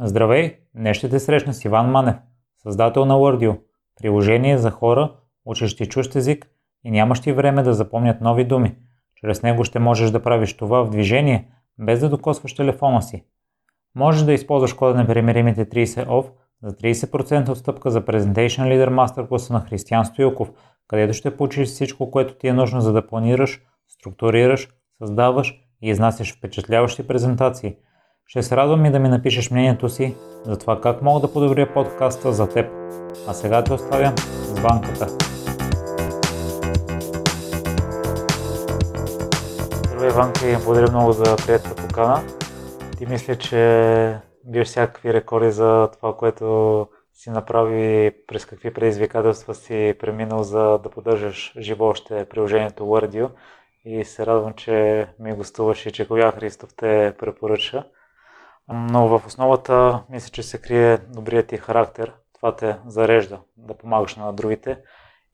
Здравей! Днес ще те срещна с Иван Манев, създател на Wordio, приложение за хора, учещи чужд език и нямащи време да запомнят нови думи. Чрез него ще можеш да правиш това в движение, без да докосваш телефона си. Можеш да използваш кода на примеримите 30 OFF за 30% отстъпка за Presentation Leader Masterclass на Християн Стоилков, където ще получиш всичко, което ти е нужно за да планираш, структурираш, създаваш и изнасяш впечатляващи презентации – ще се радвам и да ми напишеш мнението си за това как мога да подобря подкаста за теб. А сега те оставям с банката. Здравей, Ванка, и благодаря много за приятелата покана. Ти мисля, че биеш всякакви рекорди за това, което си направи, през какви предизвикателства си преминал за да поддържаш живо още приложението Wordio и се радвам, че ми гостуваш и че Коя Христов те препоръча. Но в основата мисля, че се крие добрият ти характер. Това те зарежда да помагаш на другите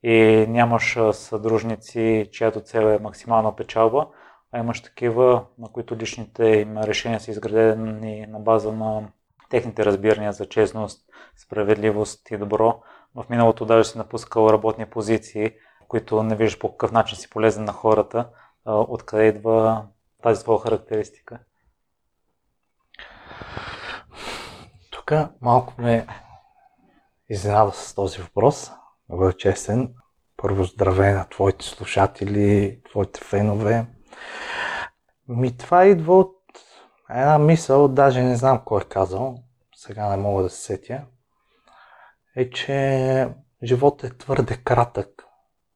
и нямаш съдружници, чиято цел е максимална печалба, а имаш такива, на които личните им решения са изградени на база на техните разбирания за честност, справедливост и добро. В миналото даже си напускал работни позиции, които не виждаш по какъв начин си полезен на хората. Откъде идва тази твоя характеристика? Тук малко ме изненада с този въпрос. Бъда честен. Първо здраве на твоите слушатели, твоите фенове. Ми това идва от една мисъл, даже не знам кой е казал, сега не мога да се сетя, е, че животът е твърде кратък,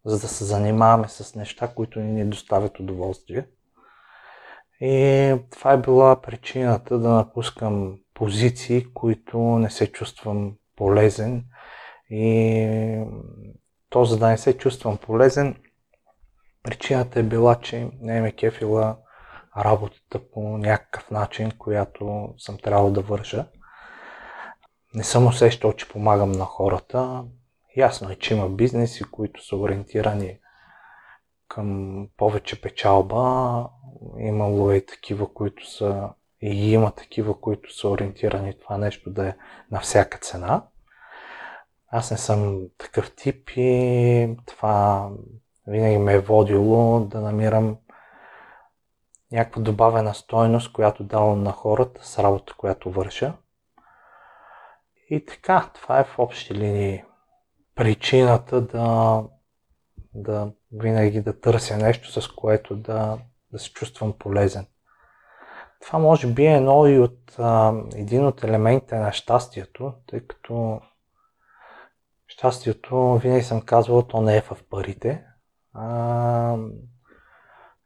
за да се занимаваме с неща, които ни не доставят удоволствие. И това е била причината да напускам позиции, които не се чувствам полезен. И то, за да не се чувствам полезен, причината е била, че не ме кефила работата по някакъв начин, която съм трябвал да върша. Не съм усещал, че помагам на хората. Ясно е, че има бизнеси, които са ориентирани към повече печалба. Имало е такива, които са и има такива, които са ориентирани това нещо да е на всяка цена. Аз не съм такъв тип и това винаги ме е водило да намирам някаква добавена стойност, която давам на хората с работа, която върша. И така, това е в общи линии причината да, да винаги да търся нещо, с което да, да се чувствам полезен. Това може би е едно и от а, един от елементите на щастието, тъй като щастието, винаги съм казвал, то не е в парите, а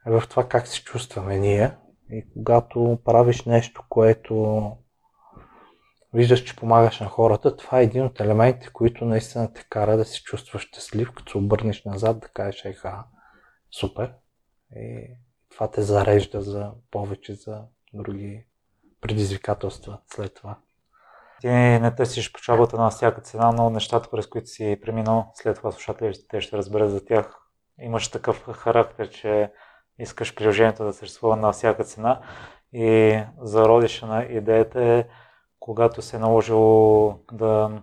е в това как се чувстваме ние. И когато правиш нещо, което виждаш, че помагаш на хората, това е един от елементите, които наистина те кара да се чувстваш щастлив, като се обърнеш назад, да кажеш, еха, супер. И това те зарежда за повече, за други предизвикателства след това. Ти не търсиш печалбата на всяка цена, но нещата, през които си преминал, след това слушателите ще разберат за тях. Имаш такъв характер, че искаш приложението да съществува на всяка цена и зародиша на идеята е, когато се е наложило да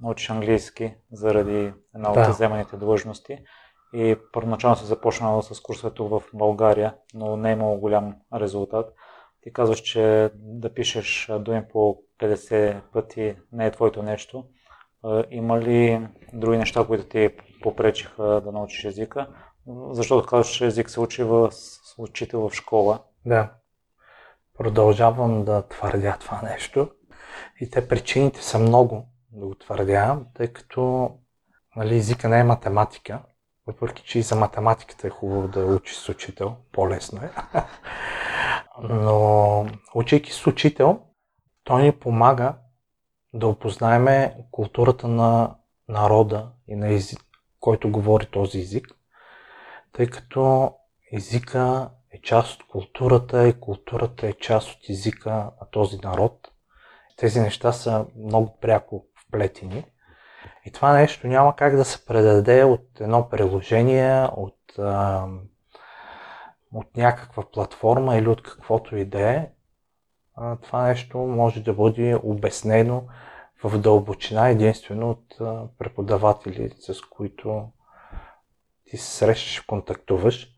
научиш английски заради една да. от вземаните длъжности. И първоначално се започнало с курсовете в България, но не е имало голям резултат. Ти казваш, че да пишеш думи по 50 пъти не е твоето нещо. Има ли други неща, които ти попречиха да научиш езика? Защото казваш, че език се учи в учител в школа. Да. Продължавам да твърдя това нещо. И те причините са много да го твърдя, тъй като нали, езика не е математика. Въпреки, че и за математиката е хубаво да учиш с учител, по-лесно е. Но учейки с учител, той ни помага да опознаеме културата на народа и на език, който говори този език, тъй като езика е част от културата и културата е част от езика на този народ. Тези неща са много пряко вплетени. И това нещо няма как да се предаде от едно приложение, от от някаква платформа или от каквото и да е, това нещо може да бъде обяснено в дълбочина единствено от преподаватели, с които ти се срещаш и контактуваш.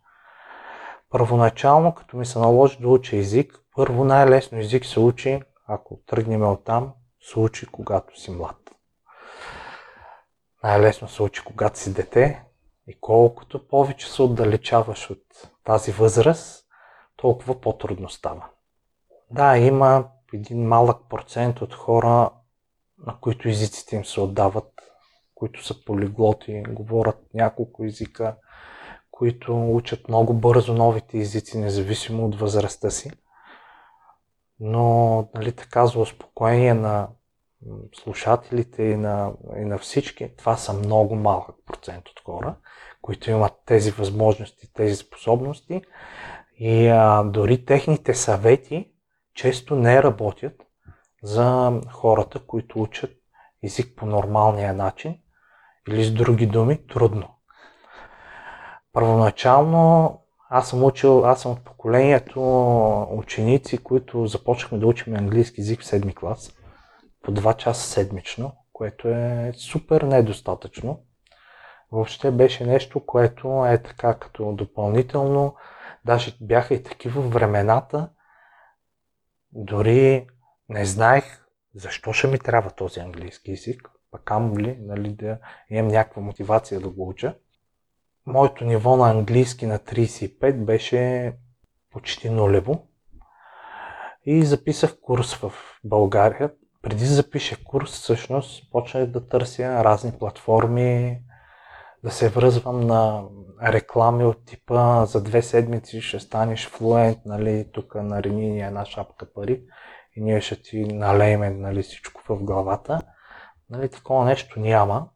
Първоначално, като ми се наложи да уча език, първо най-лесно език се учи, ако тръгнем от там, се учи когато си млад. Най-лесно се учи когато си дете и колкото повече се отдалечаваш от тази възраст, толкова по-трудно става. Да, има един малък процент от хора, на които езиците им се отдават, които са полиглоти, говорят няколко езика, които учат много бързо новите езици, независимо от възрастта си. Но нали, така за успокоение на слушателите и на, и на всички, това са много малък процент от хора, които имат тези възможности, тези способности. И а, дори техните съвети често не работят за хората, които учат език по нормалния начин или с други думи трудно. Първоначално аз съм учил, аз съм от поколението ученици, които започнахме да учим английски език в седми клас по 2 часа седмично, което е супер недостатъчно. Въобще беше нещо, което е така като допълнително. Даже бяха и такива времената, дори не знаех защо ще ми трябва този английски език, пък ли, нали, да имам някаква мотивация да го уча. Моето ниво на английски на 35 беше почти нулево и записах курс в България. Преди да запиша курс, всъщност, почнах да търся разни платформи, да се връзвам на реклами от типа за две седмици ще станеш флуент, нали, тук на Ренини една шапка пари и ние ще ти налейме нали, всичко в главата. Нали, такова нещо няма.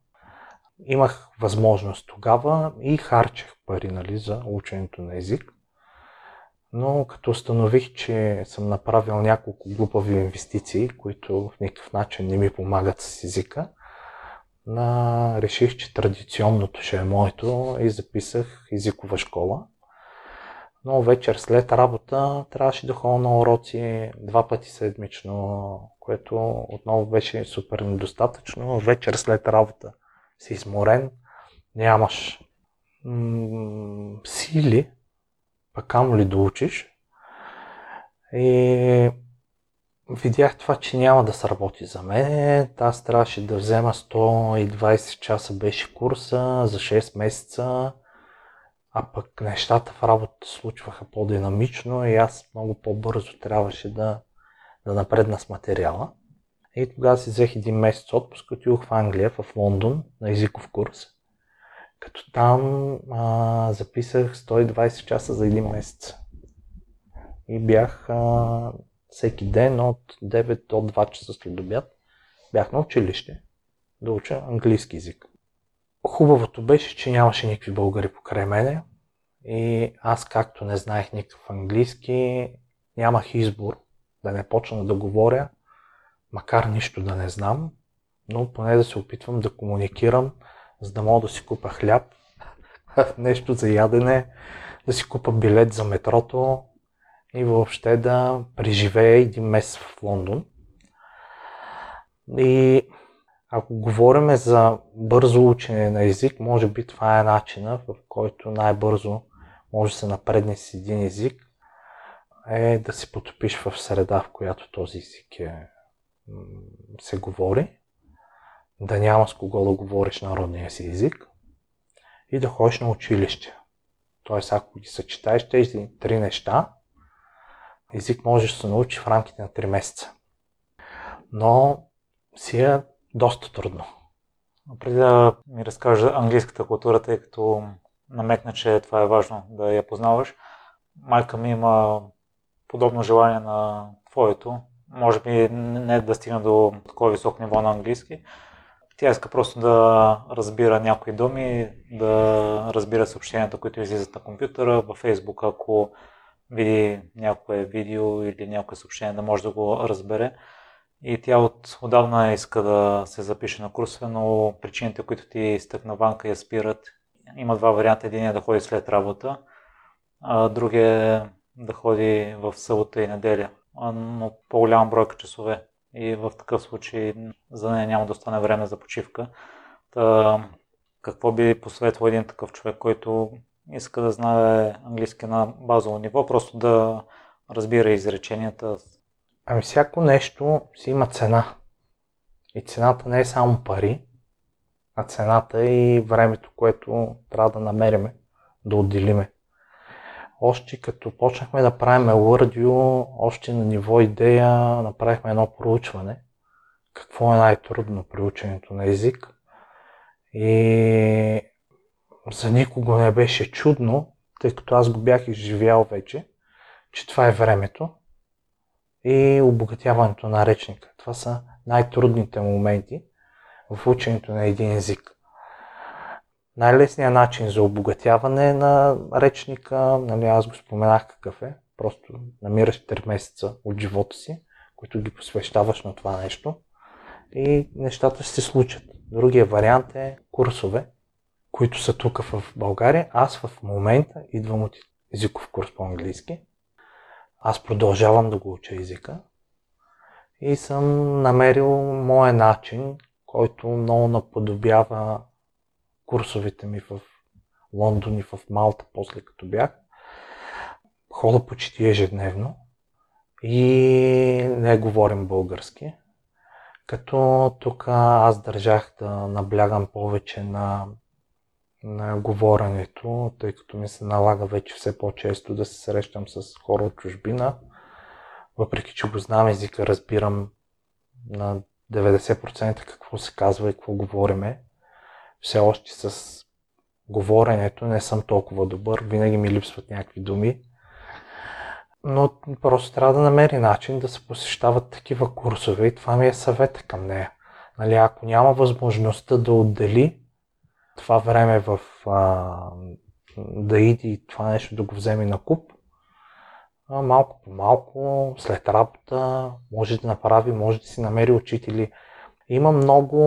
Имах възможност тогава и харчех пари нали, за ученето на език. Но като установих, че съм направил няколко глупави инвестиции, които в никакъв начин не ми помагат с езика, на... реших, че традиционното ще е моето и записах езикова школа. Но вечер след работа трябваше да ходя на уроци два пъти седмично, което отново беше супер недостатъчно. Вечер след работа си изморен, нямаш м- сили, пък камо ли да учиш. И видях това, че няма да сработи за мен. Аз трябваше да взема 120 часа беше курса за 6 месеца, а пък нещата в работа случваха по-динамично и аз много по-бързо трябваше да, да напредна с материала. И тогава си взех един месец отпуск, отидох в Англия, в Лондон, на езиков курс. Като там а, записах 120 часа за един месец. И бях а, всеки ден от 9 до 2 часа след обяд бях на училище да уча английски язик. Хубавото беше, че нямаше никакви българи покрай мене и аз както не знаех никакъв английски, нямах избор да не почна да говоря, макар нищо да не знам, но поне да се опитвам да комуникирам, за да мога да си купа хляб, нещо за ядене, да си купа билет за метрото, и въобще да преживея един месец в Лондон. И ако говорим за бързо учене на език, може би това е начина, в който най-бързо може да се напредне с един език, е да се потопиш в среда, в която този език е, се говори, да няма с кого да говориш народния си език и да ходиш на училище. Тоест, ако ги съчетаеш тези три неща, език можеш да се научи в рамките на 3 месеца. Но си е доста трудно. Преди да ми разкажа английската култура, тъй като намекна, че това е важно да я познаваш, майка ми има подобно желание на твоето. Може би не да стигна до такова високо ниво на английски. Тя иска просто да разбира някои думи, да разбира съобщенията, които излизат на компютъра, във Фейсбук, ако види някое видео или някое съобщение, да може да го разбере. И тя от отдавна иска да се запише на курсове, но причините, които ти изтъкна Ванка я спират. Има два варианта. Един е да ходи след работа, а другия е да ходи в събота и неделя. но по-голям бройка часове. И в такъв случай за нея няма да остане време за почивка. Та, какво би посветвал един такъв човек, който иска да знае английски на базово ниво, просто да разбира изреченията? Ами всяко нещо си има цена. И цената не е само пари, а цената е и времето, което трябва да намериме, да отделиме. Още като почнахме да правим Wordview, още на ниво идея направихме едно проучване. Какво е най-трудно при ученето на език. И за никого не беше чудно, тъй като аз го бях изживял вече, че това е времето и обогатяването на речника. Това са най-трудните моменти в ученето на един език. Най-лесният начин за обогатяване на речника, нали, аз го споменах какъв е, просто намираш 3 месеца от живота си, които ги посвещаваш на това нещо и нещата ще се случат. Другия вариант е курсове, които са тук в България. Аз в момента идвам от езиков курс по английски. Аз продължавам да го уча езика и съм намерил моя начин, който много наподобява курсовете ми в Лондон и в Малта, после като бях. Хода почти ежедневно и не говорим български. Като тук аз държах да наблягам повече на, на говоренето, тъй като ми се налага вече все по-често да се срещам с хора от чужбина. Въпреки, че го знам езика, разбирам на 90% какво се казва и какво говориме. Все още с говоренето не съм толкова добър, винаги ми липсват някакви думи. Но просто трябва да намери начин да се посещават такива курсове и това ми е съвета към нея. Нали, ако няма възможността да отдели това време в а, да иди това нещо да го вземе на куп, малко по малко, след работа, може да направи, може да си намери учители. Има много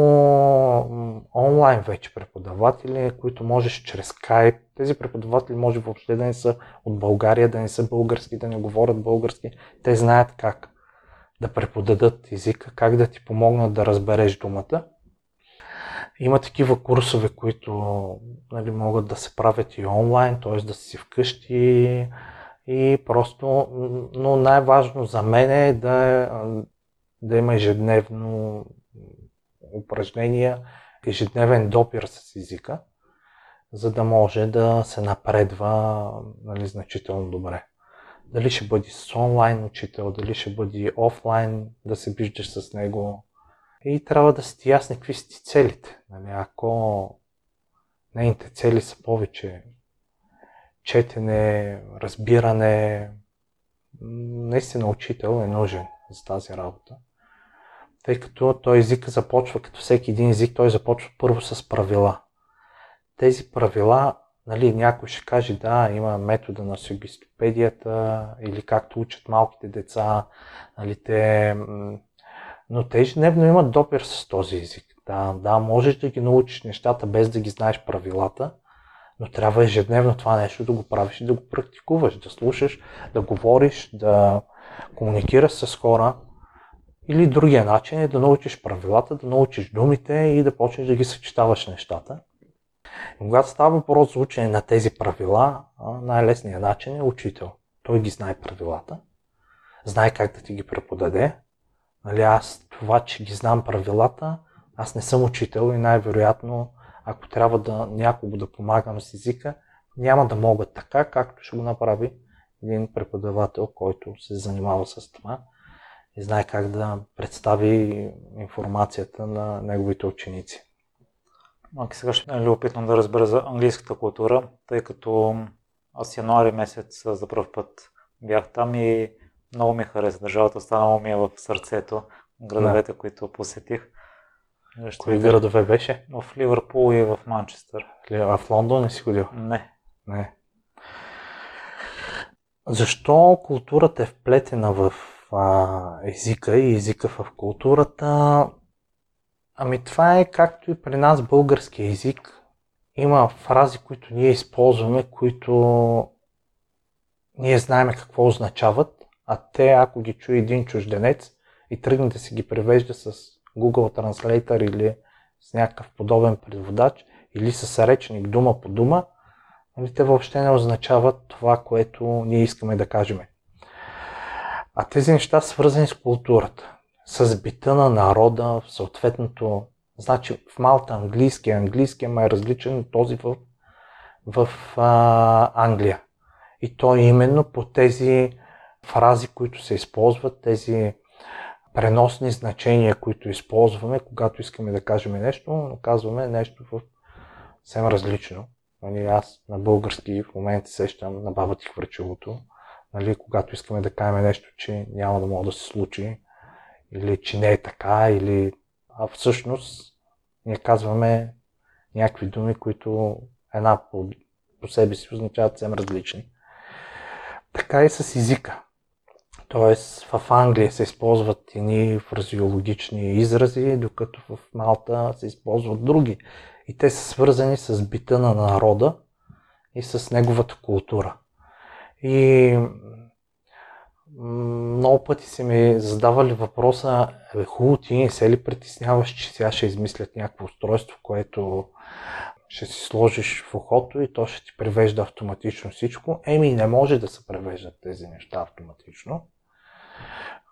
онлайн вече преподаватели, които можеш чрез Skype. Тези преподаватели може въобще да не са от България, да не са български, да не говорят български. Те знаят как да преподадат езика, как да ти помогнат да разбереш думата. Има такива курсове, които нали, могат да се правят и онлайн, т.е. да си вкъщи, и просто, но най-важно за мен е да, да има ежедневно упражнения, ежедневен допир с езика, за да може да се напредва нали, значително добре. Дали ще бъде с онлайн учител, дали ще бъде офлайн, да се виждаш с него. И трябва да сте ясни какви са ти целите. Нали, ако нейните цели са повече четене, разбиране. Наистина учител е нужен за тази работа. Тъй като той език започва, като всеки един език, той започва първо с правила. Тези правила, нали, някой ще каже, да, има метода на сюгистопедията или както учат малките деца, нали, те, но те ежедневно имат допир с този език. Да, да, можеш да ги научиш нещата без да ги знаеш правилата, но трябва ежедневно това нещо да го правиш и да го практикуваш, да слушаш, да говориш, да комуникираш с хора. Или другия начин е да научиш правилата, да научиш думите и да почнеш да ги съчетаваш нещата. И когато става въпрос за учене на тези правила, най-лесният начин е учител. Той ги знае правилата, знае как да ти ги преподаде. Нали, аз това, че ги знам правилата, аз не съм учител и най-вероятно ако трябва да някого да помагам с езика, няма да мога така, както ще го направи един преподавател, който се занимава с това и знае как да представи информацията на неговите ученици. Маки сега ще е любопитно да разбера за английската култура, тъй като аз януари месец за първ път бях там и много ми хареса. Държавата останала ми е в сърцето, градовете, да. които посетих. Ще Кои градове беше? В Ливърпул и в Манчестър. А в Лондон не си ходил? Не. Не. Защо културата е вплетена в а, езика и езика в културата? Ами това е както и при нас български език. Има фрази, които ние използваме, които ние знаем какво означават, А те, ако ги чуе един чужденец и тръгне да си ги превежда с Google Translator или с някакъв подобен преводач, или с речник дума по дума, нали, те въобще не означават това, което ние искаме да кажем. А тези неща свързани с културата, с бита на народа, в съответното. Значи в Малта английски, английски е различен от този в, в а, Англия. И то е именно по тези фрази, които се използват, тези преносни значения, които използваме, когато искаме да кажем нещо, но казваме нещо в съвсем различно. Нали, аз на български в момента сещам на баба ти хвърчилото, нали, когато искаме да кажем нещо, че няма да може да се случи, или че не е така, или а всъщност ние казваме някакви думи, които една по, по себе си означават съвсем различни. Така и с езика. Тоест в Англия се използват едни фразеологични изрази, докато в Малта се използват други. И те са свързани с бита на народа и с неговата култура. И много пъти се ми задавали въпроса, е, хубаво ти не се ли притесняваш, че сега ще измислят някакво устройство, което ще си сложиш в ухото и то ще ти превежда автоматично всичко. Еми, не може да се превеждат тези неща автоматично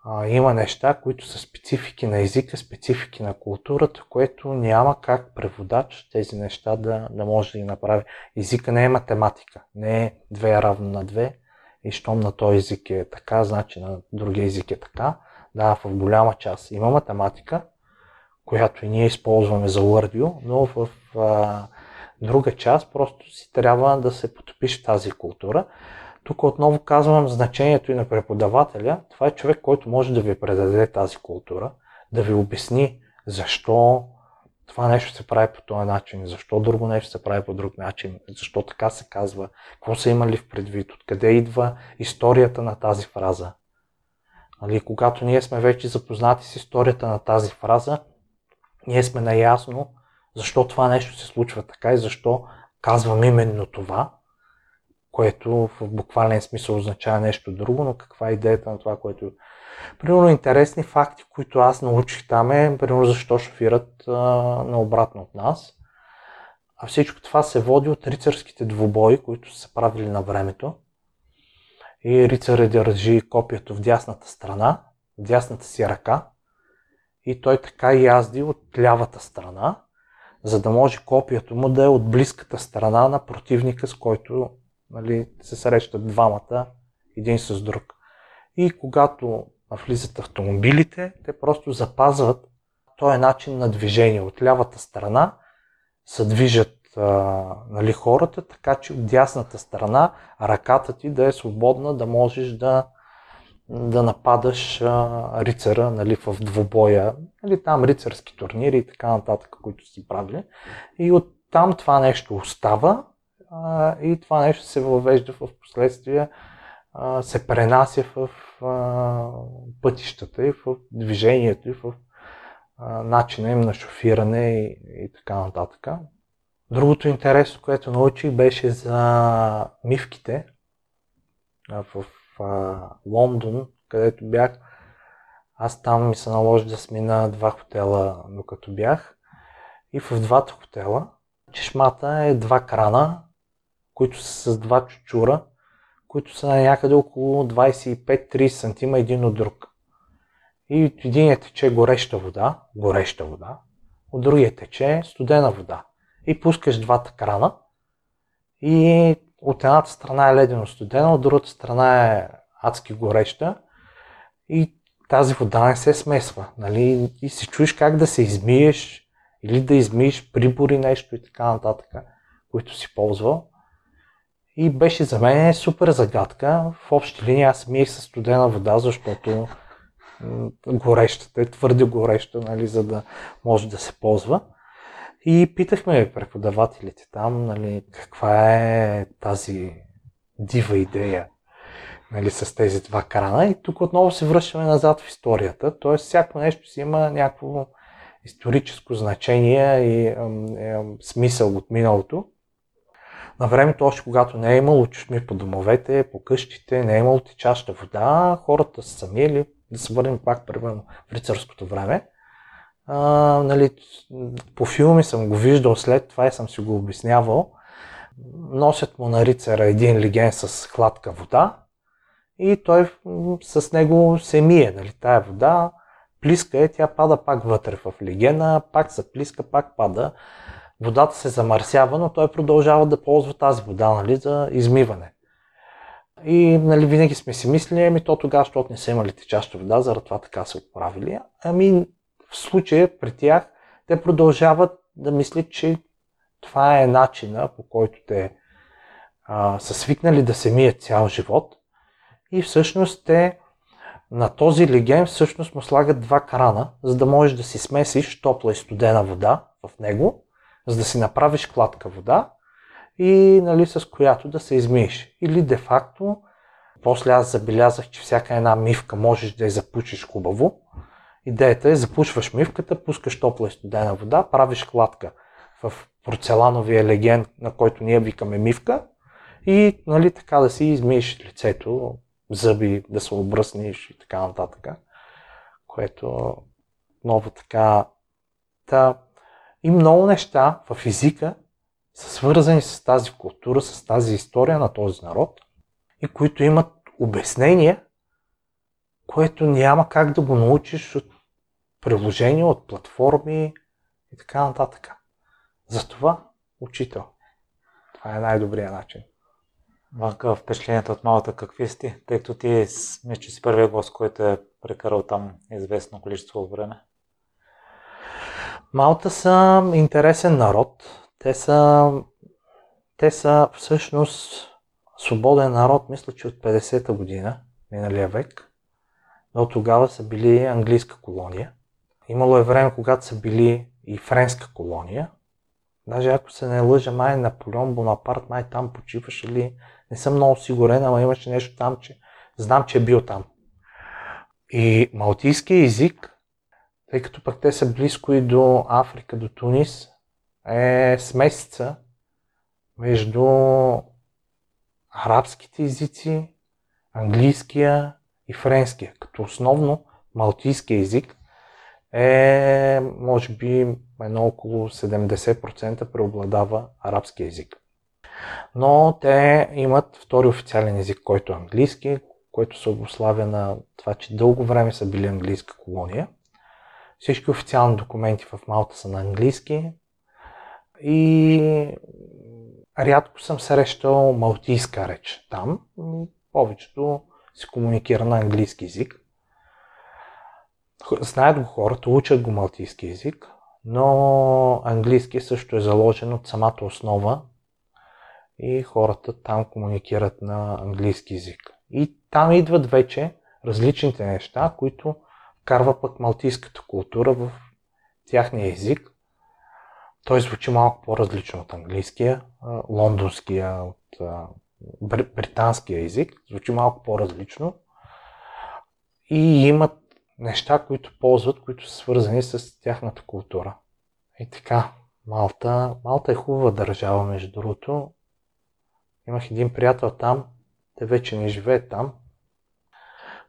а, има неща, които са специфики на езика, специфики на културата, което няма как преводач тези неща да, да може да ги направи. Езика не е математика, не е 2 е равно на 2 и щом на този език е така, значи на другия език е така. Да, в голяма част има математика, която и ние използваме за Wordview, но в а, друга част просто си трябва да се потопиш в тази култура. Тук отново казвам значението и на преподавателя. Това е човек, който може да ви предаде тази култура, да ви обясни защо това нещо се прави по този начин, защо друго нещо се прави по друг начин, защо така се казва, какво са имали в предвид, откъде идва историята на тази фраза. Нали, когато ние сме вече запознати с историята на тази фраза, ние сме наясно защо това нещо се случва така и защо казвам именно това което в буквален смисъл означава нещо друго, но каква е идеята на това, което... Примерно интересни факти, които аз научих там е, примерно защо шофират а, наобратно от нас. А всичко това се води от рицарските двубои, които са правили на времето. И рицарът държи копието в дясната страна, в дясната си ръка. И той така язди от лявата страна, за да може копието му да е от близката страна на противника, с който нали, се срещат двамата един с друг. И когато влизат автомобилите, те просто запазват този начин на движение. От лявата страна се движат а, нали, хората, така че от дясната страна ръката ти да е свободна, да можеш да, да нападаш а, рицара нали, в двубоя, нали, там рицарски турнири и така нататък, които си правили. И от там това нещо остава а, и това нещо се въвежда в последствие, се пренася в а, пътищата и в движението и в а, начина им на шофиране и, и така нататък. Другото интересно, което научих, беше за мивките в а, Лондон, където бях. Аз там ми се наложи да смина два хотела, докато бях. И в двата хотела чешмата е два крана, които са с два чучура, които са някъде около 25-30 см един от друг. И единият тече гореща вода, гореща вода, от другия тече студена вода. И пускаш двата крана и от едната страна е ледено студена, от другата страна е адски гореща и тази вода не се смесва. Нали? И си чуеш как да се измиеш или да измиеш прибори нещо и така нататък, които си ползвал. И беше за мен супер загадка. В общи линии аз миех със студена вода, защото горещата е твърде гореща, нали, за да може да се ползва. И питахме преподавателите там, нали, каква е тази дива идея нали, с тези два крана. И тук отново се връщаме назад в историята. Тоест, всяко нещо си има някакво историческо значение и е, е, смисъл от миналото. На времето, още когато не е имало чешми по домовете, по къщите, не е имало течаща вода, хората са сами или да се върнем пак примерно в рицарското време. А, нали, по филми съм го виждал след това и съм си го обяснявал. Носят му на рицара един леген с хладка вода и той с него се мие. Нали, тая вода плиска е, тя пада пак вътре в легена, пак се плиска, пак пада. Водата се замърсява, но той продължава да ползва тази вода нали, за измиване. И нали, винаги сме си мислили, ами то тогава, защото не са имали течаща вода, заради това така се оправили. Ами в случая при тях те продължават да мислят, че това е начина по който те а, са свикнали да се мият цял живот. И всъщност те на този леген всъщност му слагат два крана, за да можеш да си смесиш топла и студена вода в него, за да си направиш кладка вода и нали, с която да се измиеш. Или де-факто, после аз забелязах, че всяка една мивка можеш да я запушиш хубаво. Идеята е, запушваш мивката, пускаш топла и студена вода, правиш кладка в порцелановия леген, на който ние викаме мивка и нали, така да си измиеш лицето, зъби, да се обръснеш и така нататък. Което много така... Та, и много неща в езика са свързани с тази култура, с тази история на този народ и които имат обяснение, което няма как да го научиш от приложения, от платформи и така нататък. Затова учител. Това е най-добрият начин. Ванка, впечатлението от Малта какви сте? Тъй като ти мисля, че си първият гост, който е прекарал там известно количество време. Малта са интересен народ. Те са, те са всъщност свободен народ, мисля, че от 50-та година, миналия век. Но тогава са били английска колония. Имало е време, когато са били и френска колония. Даже ако се не лъжа, май Наполеон Бонапарт, май там почиваше ли, не съм много сигурен, ама имаше нещо там, че знам, че е бил там. И малтийския език, тъй като пък те са близко и до Африка, до Тунис, е смесица между арабските езици, английския и френския, като основно малтийския език е, може би, едно около 70% преобладава арабски език. Но те имат втори официален език, който е английски, който се обославя на това, че дълго време са били английска колония. Всички официални документи в Малта са на английски и рядко съм срещал малтийска реч там. Повечето се комуникира на английски язик. Знаят го хората, учат го малтийски язик, но английски също е заложен от самата основа и хората там комуникират на английски язик. И там идват вече различните неща, които вкарва пък малтийската култура в тяхния език. Той звучи малко по-различно от английския, лондонския, от британския език. Звучи малко по-различно. И имат неща, които ползват, които са свързани с тяхната култура. И така, Малта, Малта е хубава държава, между другото. Имах един приятел там, те вече не живеят там.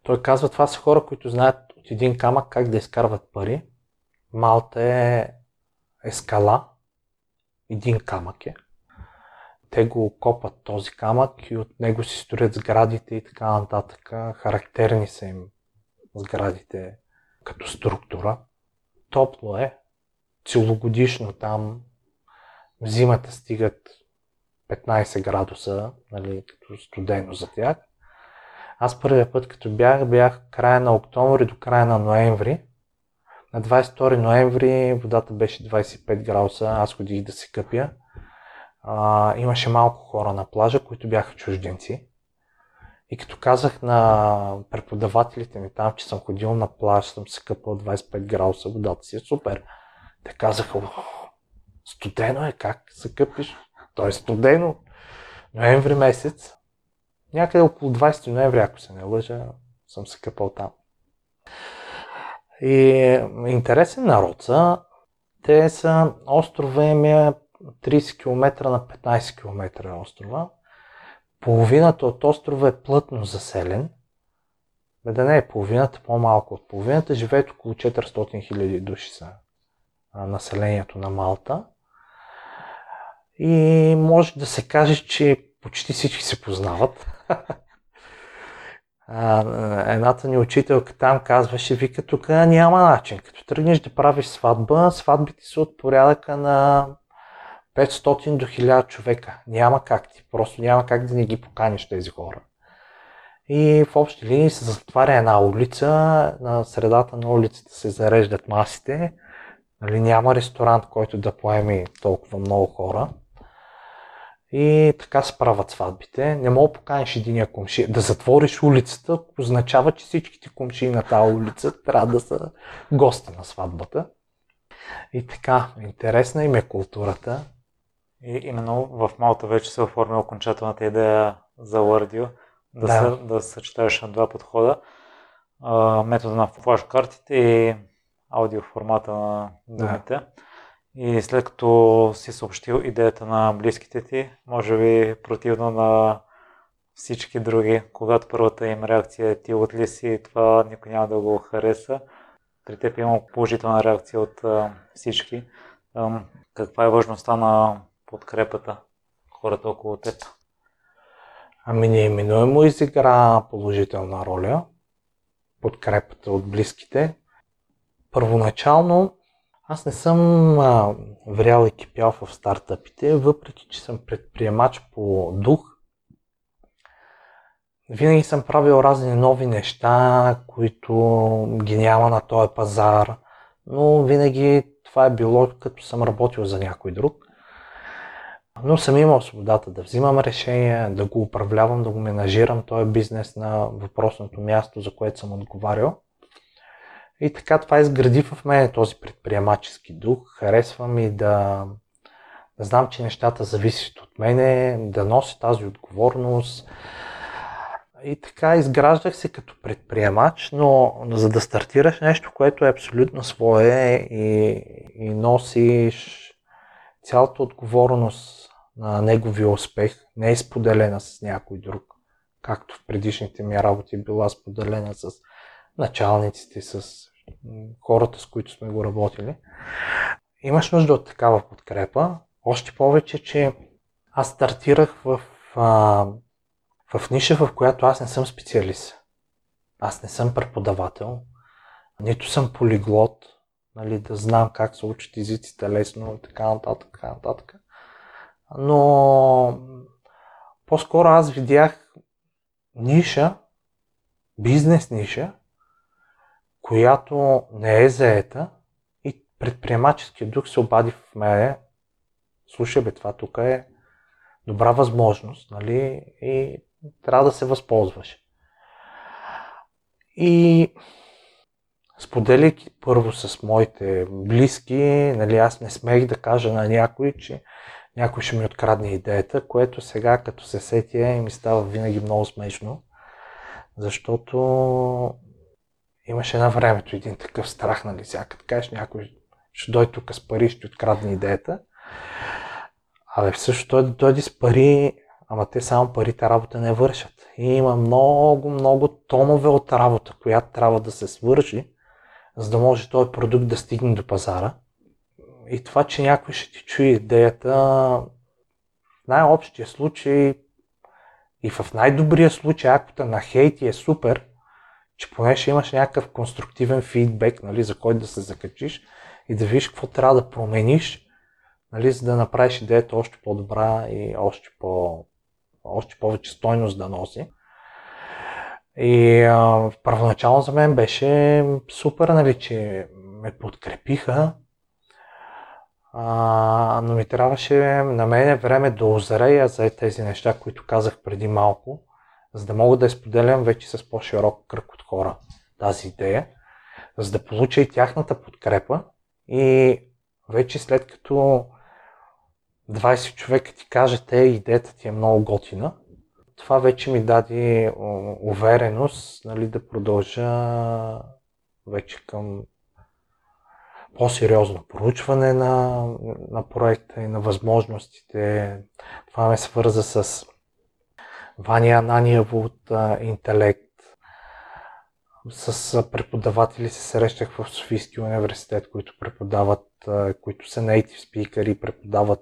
Той казва, това са хора, които знаят от един камък как да изкарват пари. Малта е, е скала, един камък е. Те го копат този камък и от него си строят сградите и така нататък. Характерни са им сградите като структура. Топло е, целогодишно там зимата стигат 15 градуса, нали, като студено за тях. Аз първия път, като бях, бях края на октомври до края на ноември. На 22 ноември водата беше 25 градуса, аз ходих да се къпя. А, имаше малко хора на плажа, които бяха чужденци. И като казах на преподавателите ми там, че съм ходил на плаж, съм се къпал 25 градуса, водата си е супер. Те казаха, студено е, как се къпиш? То е студено. Ноември месец, някъде около 20 ноември, ако се не лъжа, съм се къпал там. И интересен народ са. Те са острове, ми е 30 км на 15 км е острова. Половината от острова е плътно заселен. Бе да не е половината, по-малко от половината. Живеят около 400 000 души са населението на Малта. И може да се каже, че почти всички се познават. едната ни учителка там казваше, вика, тук няма начин. Като тръгнеш да правиш сватба, сватбите са от порядъка на 500 до 1000 човека. Няма как ти, просто няма как да не ги поканиш тези хора. И в общи линии се затваря една улица, на средата на улицата се зареждат масите, нали, няма ресторант, който да поеми толкова много хора. И така се правят сватбите. Не мога да поканиш единия комши. Да затвориш улицата означава, че всичките комши на тази улица трябва да са гости на сватбата. И така, интересна им е културата. И именно в Малта вече се оформя окончателната идея за Лърдио, да, да. Се, да съчетаеш на два подхода. А, метода на флаш-картите и аудиоформата на думите. Да. И след като си съобщил идеята на близките ти, може би противно на всички други, когато първата им реакция е ти от ли си, това никой няма да го хареса. При теб има положителна реакция от всички. Каква е важността на подкрепата, хората около теб? Ами неименуемо изигра положителна роля подкрепата от близките. Първоначално аз не съм а, врял и кипял в стартъпите, въпреки че съм предприемач по дух. Винаги съм правил разни нови неща, които ги няма на този пазар, но винаги това е било като съм работил за някой друг. Но съм имал свободата да взимам решения, да го управлявам, да го менажирам този бизнес на въпросното място, за което съм отговарял. И така това изгради в мен този предприемачески дух. Харесвам и да, да знам, че нещата зависят от мене, да нося тази отговорност. И така изграждах се като предприемач, но за да стартираш нещо, което е абсолютно свое и, и носиш цялата отговорност на неговия успех, не е споделена с някой друг, както в предишните ми работи била споделена с началниците, с хората, с които сме го работили. Имаш нужда от такава подкрепа. Още повече, че аз стартирах в, а, в ниша, в която аз не съм специалист. Аз не съм преподавател, нито съм полиглот, нали, да знам как се учат езиците лесно и така нататък, така нататък. Но по-скоро аз видях ниша, бизнес ниша, която не е заета и предприемаческия дух се обади в мене. Слушай бе, това тук е добра възможност, нали? И трябва да се възползваш. И споделяйки първо с моите близки, нали, аз не смех да кажа на някой, че някой ще ми открадне идеята, което сега като се сетя ми става винаги много смешно, защото имаше на времето един такъв страх, нали, сега като кажеш някой ще дойде тук с пари, ще открадне идеята. Абе, също той дойде с пари, ама те само парите работа не вършат. И има много, много тонове от работа, която трябва да се свърши, за да може този продукт да стигне до пазара. И това, че някой ще ти чуе идеята, в най-общия случай и в най-добрия случай, ако те на хейти е супер, че поне ще имаш някакъв конструктивен фидбек, нали, за който да се закачиш и да видиш какво трябва да промениш, нали, за да направиш идеята още по-добра и още, по, още повече стойност да носи. И а, първоначално за мен беше супер, нали, че ме подкрепиха, а, но ми трябваше на мен време да озрея за тези неща, които казах преди малко, за да мога да я споделям вече с по-широк кръг от хора тази идея, за да получа и тяхната подкрепа и вече след като 20 човека ти кажат, е, идеята ти е много готина, това вече ми даде увереност нали, да продължа вече към по-сериозно проучване на, на проекта и на възможностите. Това ме свърза с Ваня Ананиева от Интелект. С преподаватели се срещах в Софийския университет, които преподават, които са native speaker преподават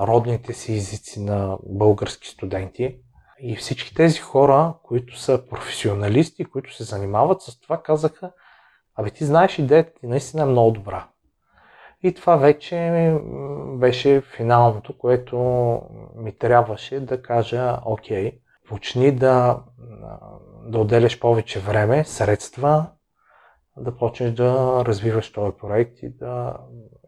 родните си езици на български студенти. И всички тези хора, които са професионалисти, които се занимават с това, казаха, абе ти знаеш идеята ти наистина е много добра. И това вече беше финалното, което ми трябваше да кажа, окей, почни да, да отделяш повече време, средства, да почнеш да развиваш този проект и да,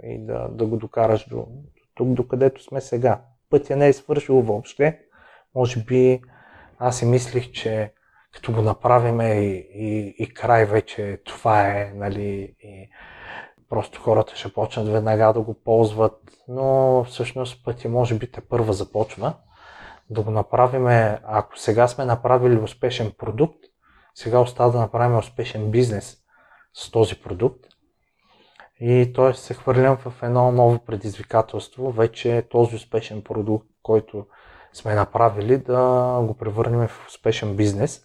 и да, да го докараш до, тук, до където сме сега. Пътя не е свършил въобще. Може би аз си мислих, че като го направиме и, и, и край вече това е, нали, и просто хората ще почнат веднага да го ползват, но всъщност пътя може би те първа започва. Да го направиме, ако сега сме направили успешен продукт, сега остава да направим успешен бизнес с този продукт. И т.е. се хвърлям в едно ново предизвикателство, вече този успешен продукт, който сме направили, да го превърнем в успешен бизнес.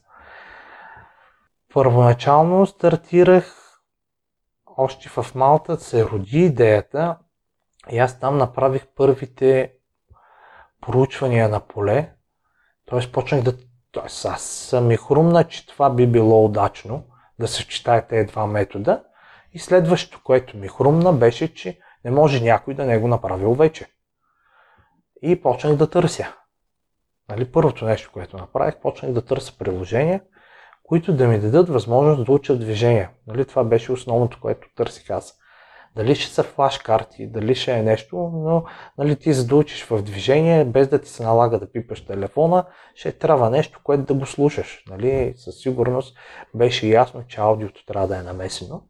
Първоначално стартирах още в Малта, се роди идеята и аз там направих първите проучвания на поле. Т.е. почнах да... Тоест аз ми хрумна, че това би било удачно да съчетая тези два метода. И следващото, което ми хрумна, беше, че не може някой да не го направил вече. И почнах да търся. Нали, първото нещо, което направих, почнах да търся приложения, които да ми дадат възможност да уча движение. Нали, това беше основното, което търсих аз. Дали ще са флаш карти, дали ще е нещо, но нали, ти за да учиш в движение, без да ти се налага да пипаш телефона, ще трябва нещо, което да го слушаш. Нали, със сигурност беше ясно, че аудиото трябва да е намесено.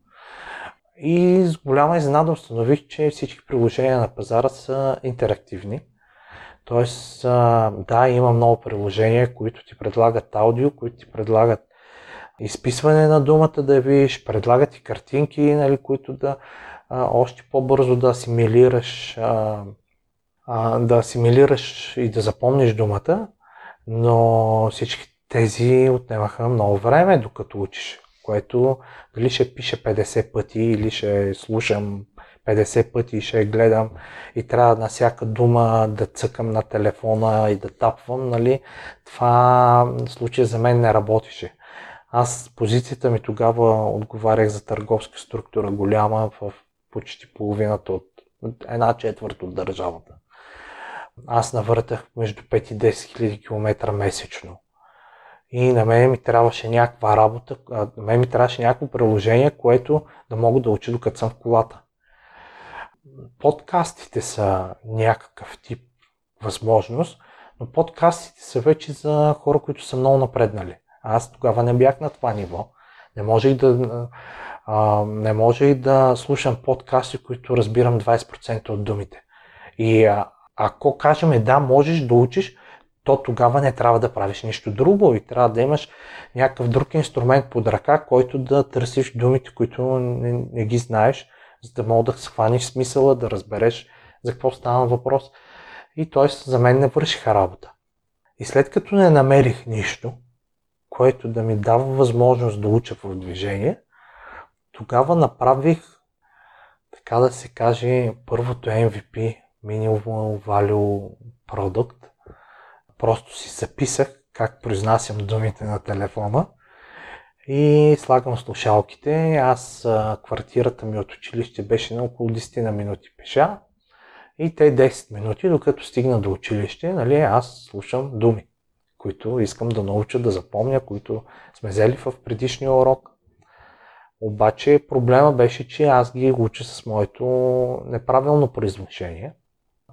И с голяма изненада установих, че всички приложения на пазара са интерактивни. Тоест, да, има много приложения, които ти предлагат аудио, които ти предлагат изписване на думата да я видиш, предлагат ти картинки, нали, които да а, още по-бързо да асимилираш, а, а, да асимилираш и да запомниш думата, но всички тези отнемаха много време, докато учиш, което дали ще пише 50 пъти или ще слушам 50 пъти и ще гледам и трябва на всяка дума да цъкам на телефона и да тапвам, нали, това случая за мен не работеше. Аз позицията ми тогава отговарях за търговска структура голяма в почти половината от една четвърт от държавата. Аз навъртах между 5 и 10 хиляди километра месечно. И на мен ми трябваше някаква работа, на мен ми трябваше някакво приложение, което да мога да уча докато съм в колата. Подкастите са някакъв тип възможност, но подкастите са вече за хора, които са много напреднали. Аз тогава не бях на това ниво. Не можех да, а, не можех да слушам подкасти, които разбирам 20% от думите. И а, ако кажем да, можеш да учиш, то тогава не трябва да правиш нищо друго и трябва да имаш някакъв друг инструмент под ръка, който да търсиш думите, които не, не ги знаеш, за да мога да схваниш смисъла, да разбереш за какво става въпрос. И т.е. за мен не вършиха работа. И след като не намерих нищо, което да ми дава възможност да уча в движение, тогава направих, така да се каже, първото MVP, Minimal Value Product. Просто си записах как произнасям думите на телефона и слагам слушалките. Аз, квартирата ми от училище беше на около 10 на минути пеша и те 10 минути, докато стигна до училище, нали, аз слушам думи които искам да науча да запомня, които сме взели в предишния урок. Обаче проблема беше, че аз ги уча с моето неправилно произношение,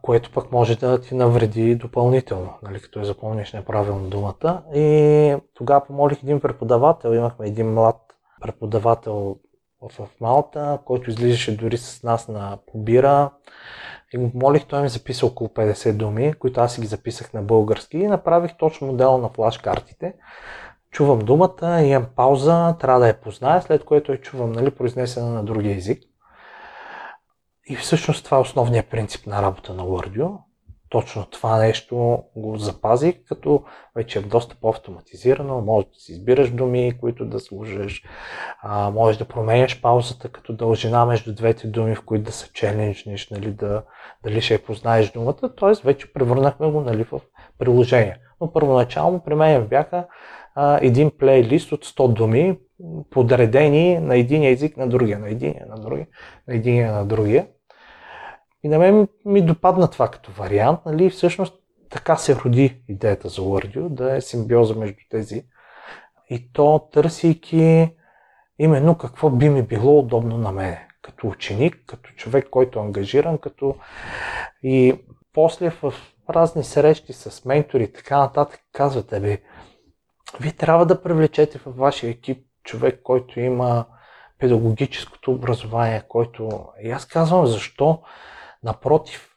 което пък може да ти навреди допълнително, нали, като я запомниш неправилно думата. И тогава помолих един преподавател, имахме един млад преподавател в Малта, който излизаше дори с нас на побира и го молих, той ми записа около 50 думи, които аз си ги записах на български и направих точно модела на флаш картите. Чувам думата, имам пауза, трябва да я позная, след което я чувам нали, произнесена на другия език. И всъщност това е основният принцип на работа на Wordio. Точно това нещо го запазих, като вече е доста по-автоматизирано. Може да си избираш думи, които да служиш. А, можеш да променяш паузата като дължина между двете думи, в които да са челенджниш, нали, да, дали ще познаеш думата. Тоест вече превърнахме го нали, в приложение. Но първоначално при мен бяха а, един плейлист от 100 думи, подредени на един език на другия, на един на другия, на един на другия. И на мен ми допадна това като вариант, нали, всъщност така се роди идеята за Wordio, да е симбиоза между тези. И то търсейки именно какво би ми било удобно на мен, като ученик, като човек, който е ангажиран, като и после в разни срещи с ментори и така нататък казвате, бе, вие трябва да привлечете във вашия екип човек, който има педагогическото образование, който... И аз казвам, защо? Напротив,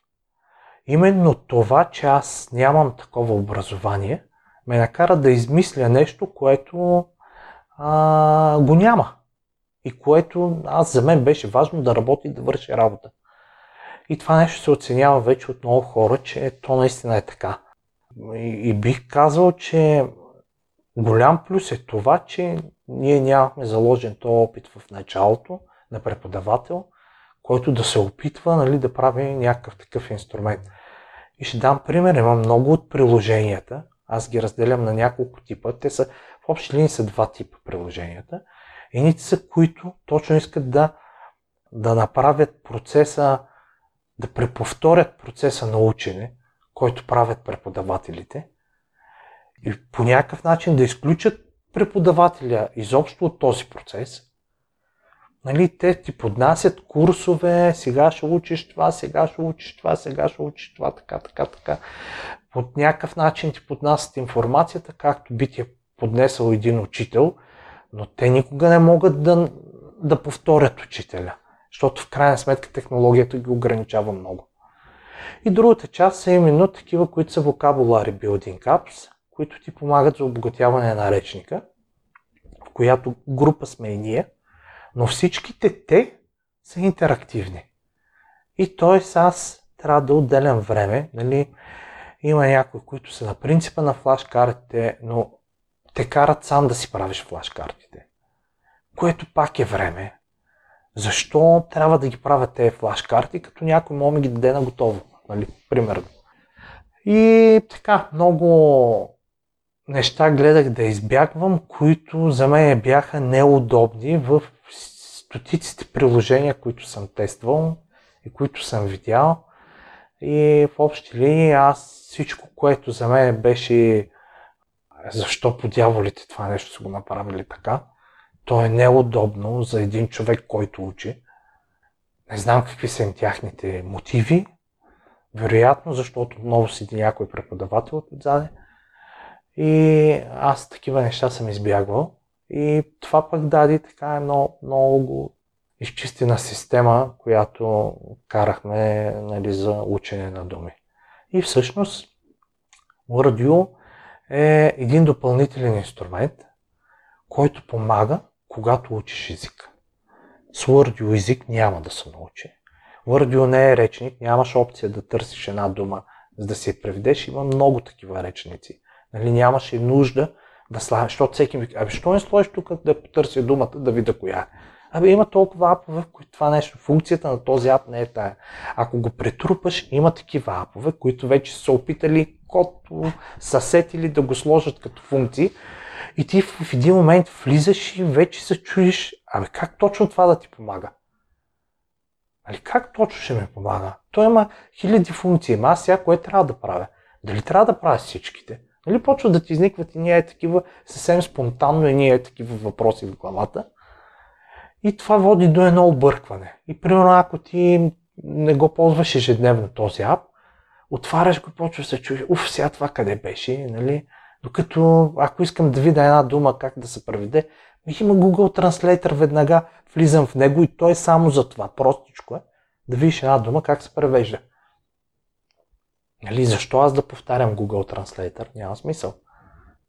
именно това, че аз нямам такова образование, ме накара да измисля нещо, което а, го няма. И което аз за мен беше важно да работи и да върши работа. И това нещо се оценява вече от много хора, че то наистина е така. И, и бих казал, че голям плюс е това, че ние нямахме заложен този опит в началото на преподавател, който да се опитва нали, да прави някакъв такъв инструмент. И ще дам пример, има много от приложенията, аз ги разделям на няколко типа, те са в общи линии са два типа приложенията. Едните са, които точно искат да, да направят процеса, да преповторят процеса на учене, който правят преподавателите и по някакъв начин да изключат преподавателя изобщо от този процес. Нали, те ти поднасят курсове, сега ще учиш това, сега ще учиш това, сега ще учиш това, така, така, така. По някакъв начин ти поднасят информацията, както би ти е поднесъл един учител, но те никога не могат да, да повторят учителя, защото в крайна сметка технологията ги ограничава много. И другата част са именно такива, които са Vocabulary Building Apps, които ти помагат за обогатяване на речника, в която група сме и ние, но всичките те са интерактивни. И т.е. аз трябва да отделям време, нали, има някои, които са на принципа на флашкартите, но те карат сам да си правиш флашкартите. Което пак е време. Защо трябва да ги правят тези флашкарти, като някой може ги даде на готово, нали, примерно. И така, много неща гледах да избягвам, които за мен бяха неудобни в стотиците приложения, които съм тествал и които съм видял. И в общи линии аз всичко, което за мен беше защо по дяволите това нещо са го направили така, то е неудобно за един човек, който учи. Не знам какви са им тяхните мотиви. Вероятно, защото много седи някой преподавател отзаде. И аз такива неща съм избягвал. И това пък даде така е много, много изчистена система, която карахме нали, за учене на думи. И всъщност Wordview е един допълнителен инструмент, който помага, когато учиш език. С Wordview език няма да се научи. Wordview не е речник, нямаш опция да търсиш една дума, за да си я преведеш. Има много такива речници. Нали, нямаше нужда да слагаш, защото всеки ми казва, що не сложиш тук да потърся думата, да видя коя е. Абе, има толкова апове, в които това нещо, функцията на този ап не е тая. Ако го претрупаш, има такива апове, които вече са опитали код, са сетили да го сложат като функции. И ти в един момент влизаш и вече се чудиш, абе как точно това да ти помага? Али как точно ще ми помага? Той има хиляди функции, ама аз сега кое трябва да правя? Дали трябва да правя всичките? Нали почват да ти изникват и ние е такива съвсем спонтанно и ние е такива въпроси в главата. И това води до едно объркване. И примерно ако ти не го ползваш ежедневно този ап, отваряш го, почваш да се чуеш, уф, сега това къде беше, нали? Докато ако искам да видя една дума как да се преведе, има Google Translator веднага, влизам в него и той само за това, простичко е, да видиш една дума как се превежда. Нали, защо аз да повтарям Google Translator? Няма смисъл.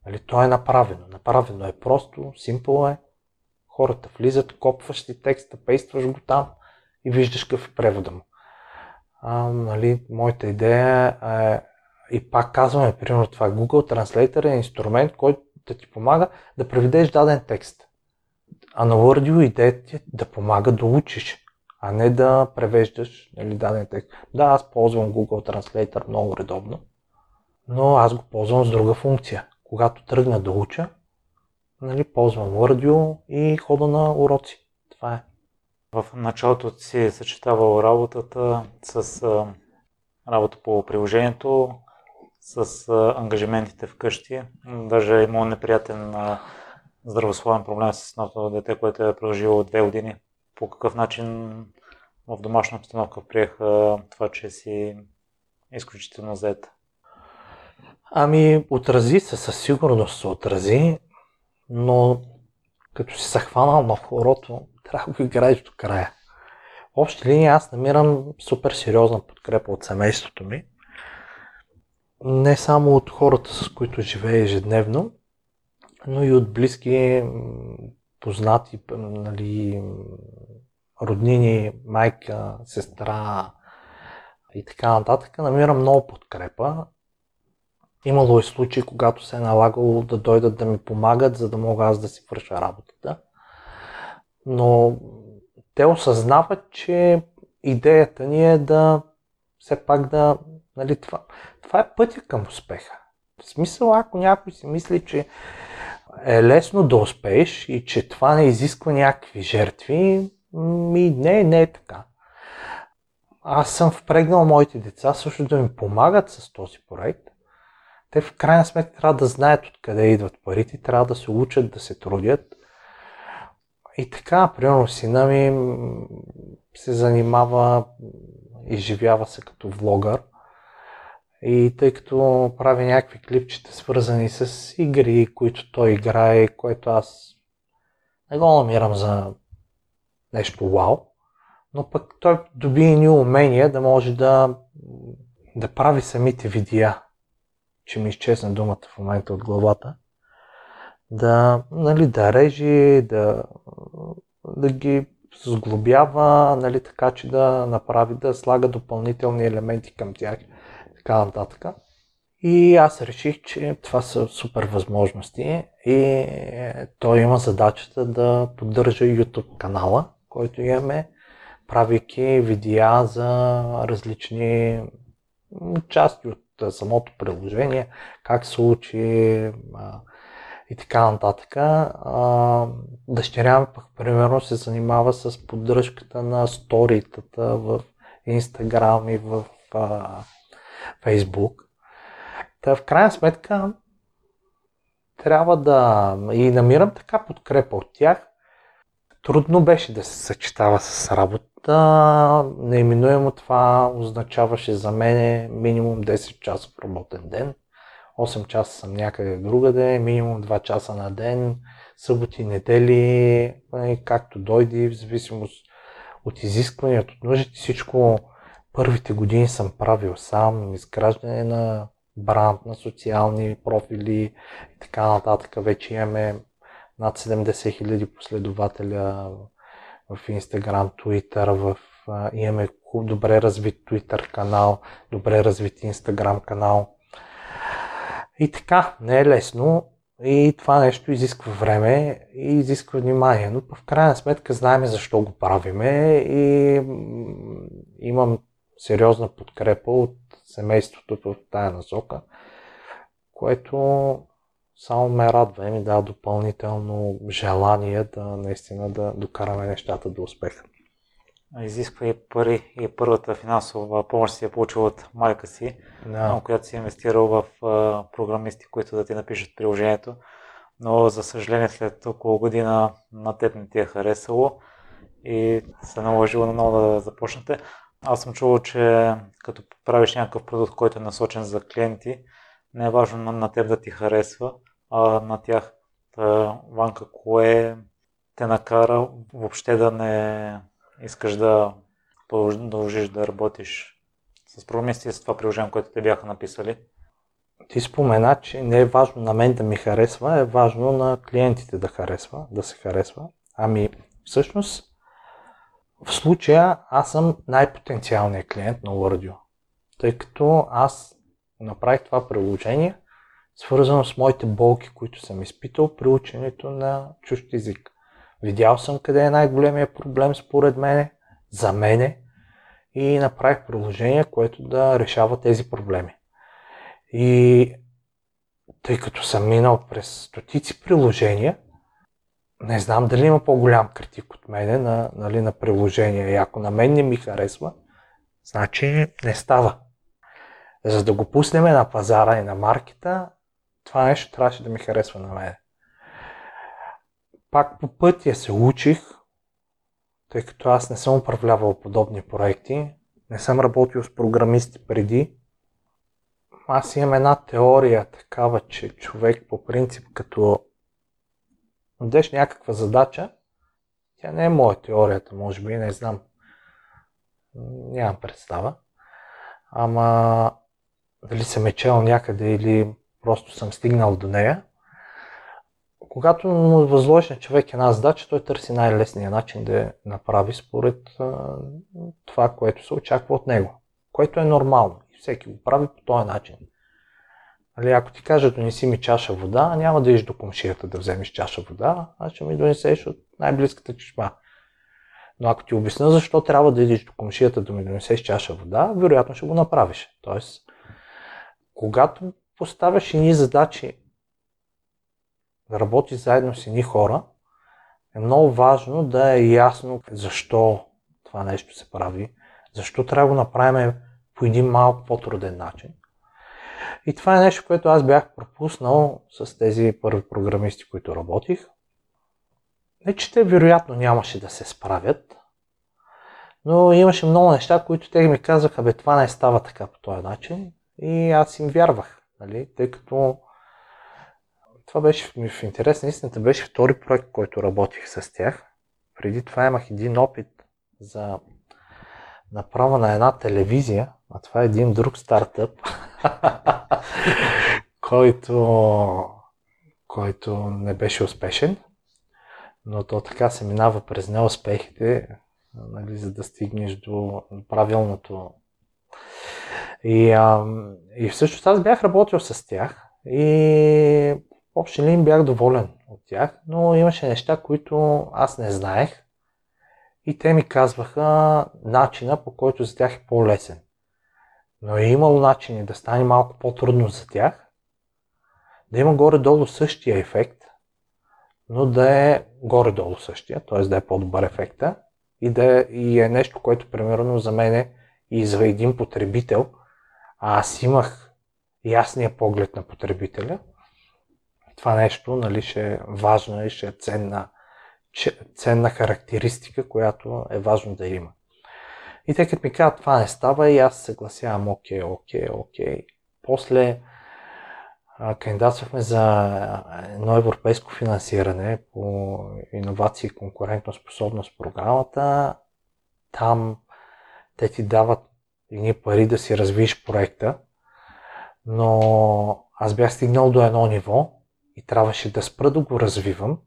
Нали, то е направено. Направено е просто, симпл е. Хората влизат, копваш си текста, пействаш го там и виждаш какъв е превода му. А, нали, моята идея е, и пак казваме, примерно това Google Translator е инструмент, който да ти помага да преведеш даден текст. А на Word идеята е да помага да учиш, а не да превеждаш нали, даден текст. Да, аз ползвам Google Translator много редовно, но аз го ползвам с друга функция. Когато тръгна да уча, нали, ползвам Word и хода на уроци. Това е. В началото си е съчетавал работата с а, работа по приложението, с а, ангажиментите вкъщи. Даже е имал неприятен а, здравословен проблем с едното дете, което е продължило две години. По какъв начин в домашна обстановка приеха това, че си изключително заед? Ами, отрази се, със сигурност се отрази, но като си се хванал на хорото, трябва да го играеш до края. В общи линии аз намирам супер сериозна подкрепа от семейството ми. Не само от хората, с които живея ежедневно, но и от близки, познати, нали, роднини, майка, сестра и така нататък. Намирам много подкрепа. Имало и случаи, когато се е налагало да дойдат да ми помагат, за да мога аз да си върша работата. Но те осъзнават, че идеята ни е да все пак да... Нали, това, това е пътя към успеха. В смисъл, ако някой си мисли, че е лесно да успееш и че това не изисква някакви жертви, ми не, не е така. Аз съм впрегнал моите деца също да ми помагат с този проект. Те в крайна сметка трябва да знаят откъде идват парите, трябва да се учат да се трудят. И така, примерно, сина ми се занимава, изживява се като влогър. И тъй като прави някакви клипчета, свързани с игри, които той играе, което аз не го намирам за нещо вау, но пък той доби ни умения да може да, да прави самите видеа, че ми изчезна думата в момента от главата, да, нали, да режи, да, да ги сглобява, нали, така че да направи, да слага допълнителни елементи към тях, така нататък. И аз реших, че това са супер възможности и той има задачата да поддържа YouTube канала, който имаме, правейки видеа за различни части от самото приложение, как се учи и така нататък. Дъщеря ми пък, примерно, се занимава с поддръжката на сторитата в Instagram и в Facebook. Та в крайна сметка трябва да и намирам така подкрепа от тях, Трудно беше да се съчетава с работа. Неименуемо това означаваше за мен минимум 10 часа в работен ден. 8 часа съм някъде другаде, минимум 2 часа на ден, съботи, недели, както дойде, в зависимост от изискванията, от нуждите. Всичко първите години съм правил сам, изграждане на бранд, на социални профили и така нататък. Вече имаме над 70 хиляди последователя в Instagram, Twitter, в, имаме добре развит Twitter канал, добре развит Instagram канал. И така, не е лесно и това нещо изисква време и изисква внимание, но в крайна сметка знаем защо го правиме и имам сериозна подкрепа от семейството в тая насока, което само ме радва и ми дава допълнително желание да наистина да докараме нещата до успеха. Изисква и пари и първата финансова помощ си е получил от майка си, да. която си е инвестирал в програмисти, които да ти напишат приложението. Но за съжаление след около година на теб не ти е харесало и се наложило на ново да започнете. Аз съм чувал, че като правиш някакъв продукт, който е насочен за клиенти, не е важно на теб да ти харесва, а, на тях. Та, Ванка, кое те накара въобще да не искаш да продължиш да работиш с програмисти с това приложение, което те бяха написали? Ти спомена, че не е важно на мен да ми харесва, е важно на клиентите да харесва, да се харесва. Ами, всъщност, В случая аз съм най-потенциалният клиент на Wordio, тъй като аз направих това приложение, свързано с моите болки, които съм изпитал при ученето на чужд език. Видял съм къде е най-големия проблем според мене, за мене и направих приложение, което да решава тези проблеми. И тъй като съм минал през стотици приложения, не знам дали има по-голям критик от мене на, нали, на приложение. И ако на мен не ми харесва, значи не става. За да го пуснем на пазара и на маркета, това нещо трябваше да ми харесва на мен. Пак по пътя се учих, тъй като аз не съм управлявал подобни проекти, не съм работил с програмисти преди. Аз имам една теория такава, че човек по принцип като дадеш някаква задача, тя не е моя теорията, може би, не знам. Нямам представа. Ама дали съм е чел някъде или просто съм стигнал до нея. Когато му възложиш на човек една задача, той търси най-лесния начин да я направи според а, това, което се очаква от него. Което е нормално. И всеки го прави по този начин. Нали, ако ти кажа, донеси ми чаша вода, няма да идиш до комшията да вземеш чаша вода, а ще ми донесеш от най-близката чешма. Но ако ти обясня защо трябва да идиш до комшията да ми донесеш чаша вода, вероятно ще го направиш. Тоест, когато поставяш едни задачи да работиш заедно с едни хора, е много важно да е ясно защо това нещо се прави, защо трябва да го направим по един малко по-труден начин. И това е нещо, което аз бях пропуснал с тези първи програмисти, които работих. Не, че те вероятно нямаше да се справят, но имаше много неща, които те ми казаха, бе това не става така по този начин и аз им вярвах, нали? тъй като това беше в интерес на истината, беше втори проект, който работих с тях. Преди това имах един опит за направа на една телевизия, а това е един друг стартъп, който, който не беше успешен, но то така се минава през неуспехите, нали, за да стигнеш до правилното. И, а, и всъщност аз бях работил с тях и в общи линии бях доволен от тях, но имаше неща, които аз не знаех и те ми казваха начина по който за тях е по-лесен. Но е имало начини да стане малко по-трудно за тях, да има горе-долу същия ефект, но да е горе-долу същия, т.е. да е по-добър ефекта и да и е нещо, което примерно за мен е и за един потребител, а аз имах ясния поглед на потребителя, това нещо нали, ще е важно и ще е ценна, ценна характеристика, която е важно да има. И те като ми казват това не става и аз съгласявам, окей, окей, окей. После кандидатствахме за едно европейско финансиране по иновации и конкурентно способност програмата. Там те ти дават едни пари да си развиеш проекта, но аз бях стигнал до едно ниво и трябваше да спра да го развивам,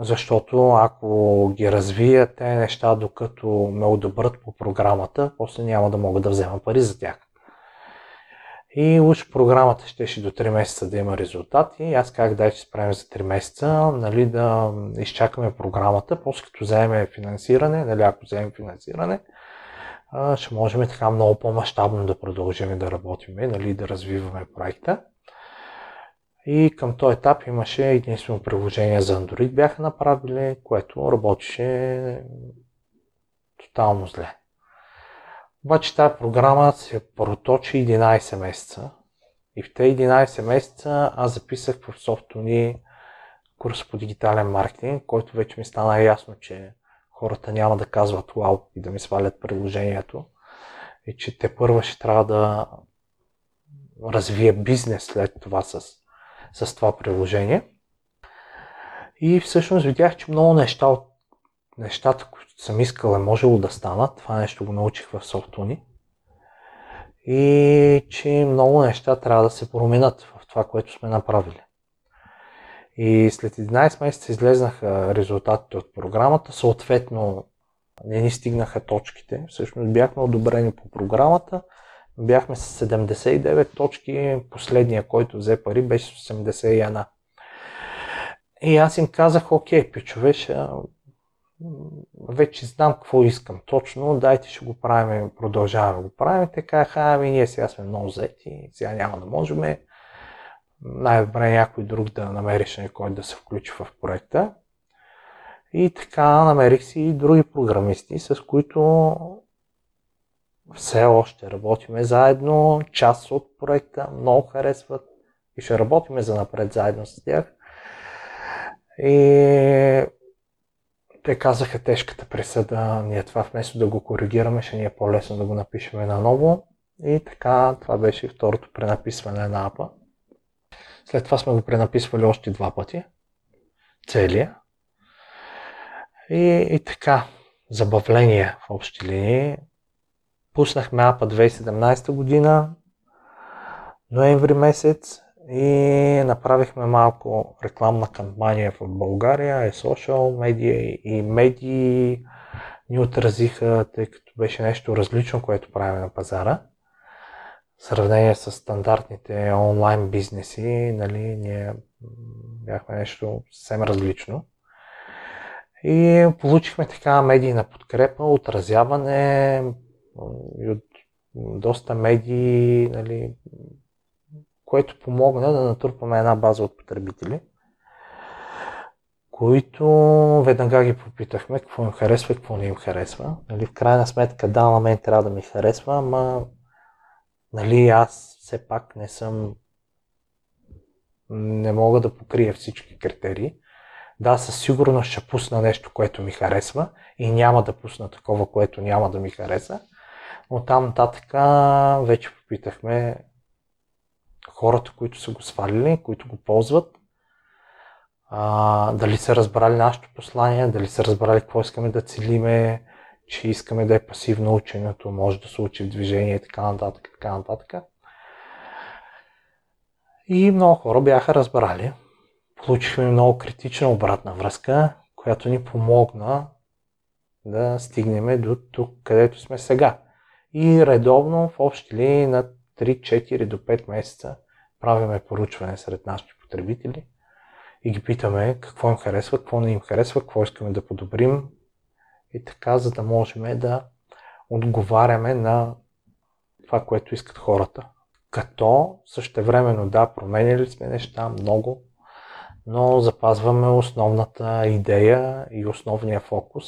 защото ако ги развия те неща, докато ме одобрят по програмата, после няма да мога да взема пари за тях. И уж програмата щеше до 3 месеца да има резултати. Аз как дай, че справим за 3 месеца, нали, да изчакаме програмата, после като вземем финансиране, нали, ако вземем финансиране, ще можем така много по-масштабно да продължим да работим, нали, да развиваме проекта. И към този етап имаше единствено приложение за Android бяха направили, което работеше тотално зле. Обаче тази програма се проточи 11 месеца. И в тези 11 месеца аз записах в софто ни курс по дигитален маркетинг, който вече ми стана ясно, че хората няма да казват вау и да ми свалят приложението. И че те първа ще трябва да развия бизнес след това с с това приложение. И всъщност видях, че много неща от нещата, които съм искал е можело да станат. Това нещо го научих в софтуни. И че много неща трябва да се променят в това, което сме направили. И след 11 месеца излезнаха резултатите от програмата, съответно не ни стигнаха точките. Всъщност бяхме одобрени по програмата, бяхме с 79 точки, последния, който взе пари, беше с 81. И аз им казах, окей, пичове, ще... вече знам какво искам точно, дайте ще го правим, продължаваме го правим. Те ами ние сега сме много взети, сега няма да можем. Най-добре някой друг да намериш някой да се включи в проекта. И така намерих си и други програмисти, с които все още работиме заедно, част от проекта, много харесват и ще работиме за напред заедно с тях. И те казаха тежката присъда, ние това вместо да го коригираме, ще ни е по-лесно да го напишем наново. И така, това беше второто пренаписване на апа. След това сме го пренаписвали още два пъти. Целия. И, и така, забавление в общи линии. Пуснахме апа 2017 година, ноември месец и направихме малко рекламна кампания в България, и social медии и медии ни отразиха, тъй като беше нещо различно, което правим на пазара. В сравнение с стандартните онлайн бизнеси, нали, ние бяхме нещо съвсем различно. И получихме така медийна подкрепа, отразяване и от доста медии, нали, което помогна да натрупаме една база от потребители, които веднага ги попитахме какво им харесва и какво не им харесва. Нали, в крайна сметка, да, на мен трябва да ми харесва, ама нали, аз все пак не съм не мога да покрия всички критерии. Да, със сигурност ще пусна нещо, което ми харесва и няма да пусна такова, което няма да ми хареса. Но там нататък вече попитахме хората, които са го свалили, които го ползват, а, дали са разбрали нашето послание, дали са разбрали какво искаме да целиме, че искаме да е пасивно ученето, може да се учи в движение и така нататък, така нататък. И много хора бяха разбрали. Получихме много критична обратна връзка, която ни помогна да стигнем до тук, където сме сега. И редовно в общи линии на 3-4 до 5 месеца правиме поручване сред нашите потребители и ги питаме какво им харесва, какво не им харесва, какво искаме да подобрим и така, за да можем да отговаряме на това, което искат хората. Като същевременно, да, променяли сме неща много, но запазваме основната идея и основния фокус.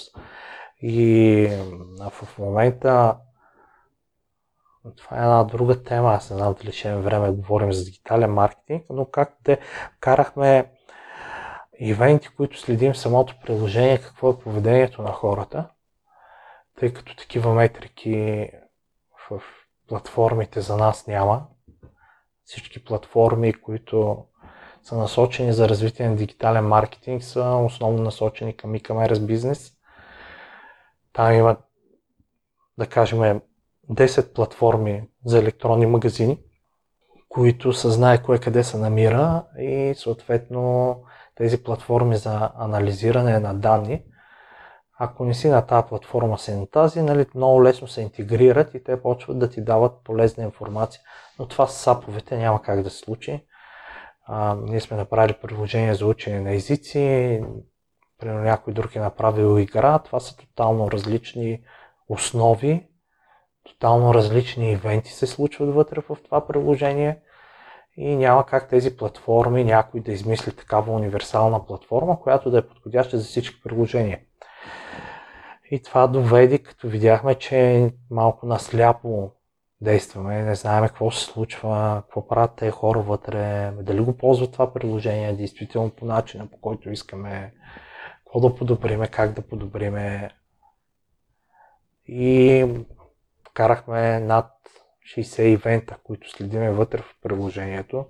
И в момента това е една друга тема. Аз не знам дали ще имаме време да говорим за дигитален маркетинг, но как те карахме ивенти, които следим самото приложение, какво е поведението на хората, тъй като такива метрики в платформите за нас няма. Всички платформи, които са насочени за развитие на дигитален маркетинг, са основно насочени към e-commerce бизнес. Там има, да кажем, 10 платформи за електронни магазини, които се знае кое къде се намира и съответно тези платформи за анализиране на данни, ако не си на тази платформа, си на тази, нали, много лесно се интегрират и те почват да ти дават полезна информация. Но това с саповете няма как да се случи. А, ние сме направили приложение за учене на езици, примерно някой друг е направил игра. Това са тотално различни основи, тотално различни ивенти се случват вътре в това приложение и няма как тези платформи някой да измисли такава универсална платформа, която да е подходяща за всички приложения. И това доведе, като видяхме, че малко насляпо действаме, не знаем какво се случва, какво правят тези хора вътре, дали го ползват това приложение действително по начина, по който искаме, какво да подобриме, как да подобриме. И Карахме над 60 ивента, които следиме вътре в приложението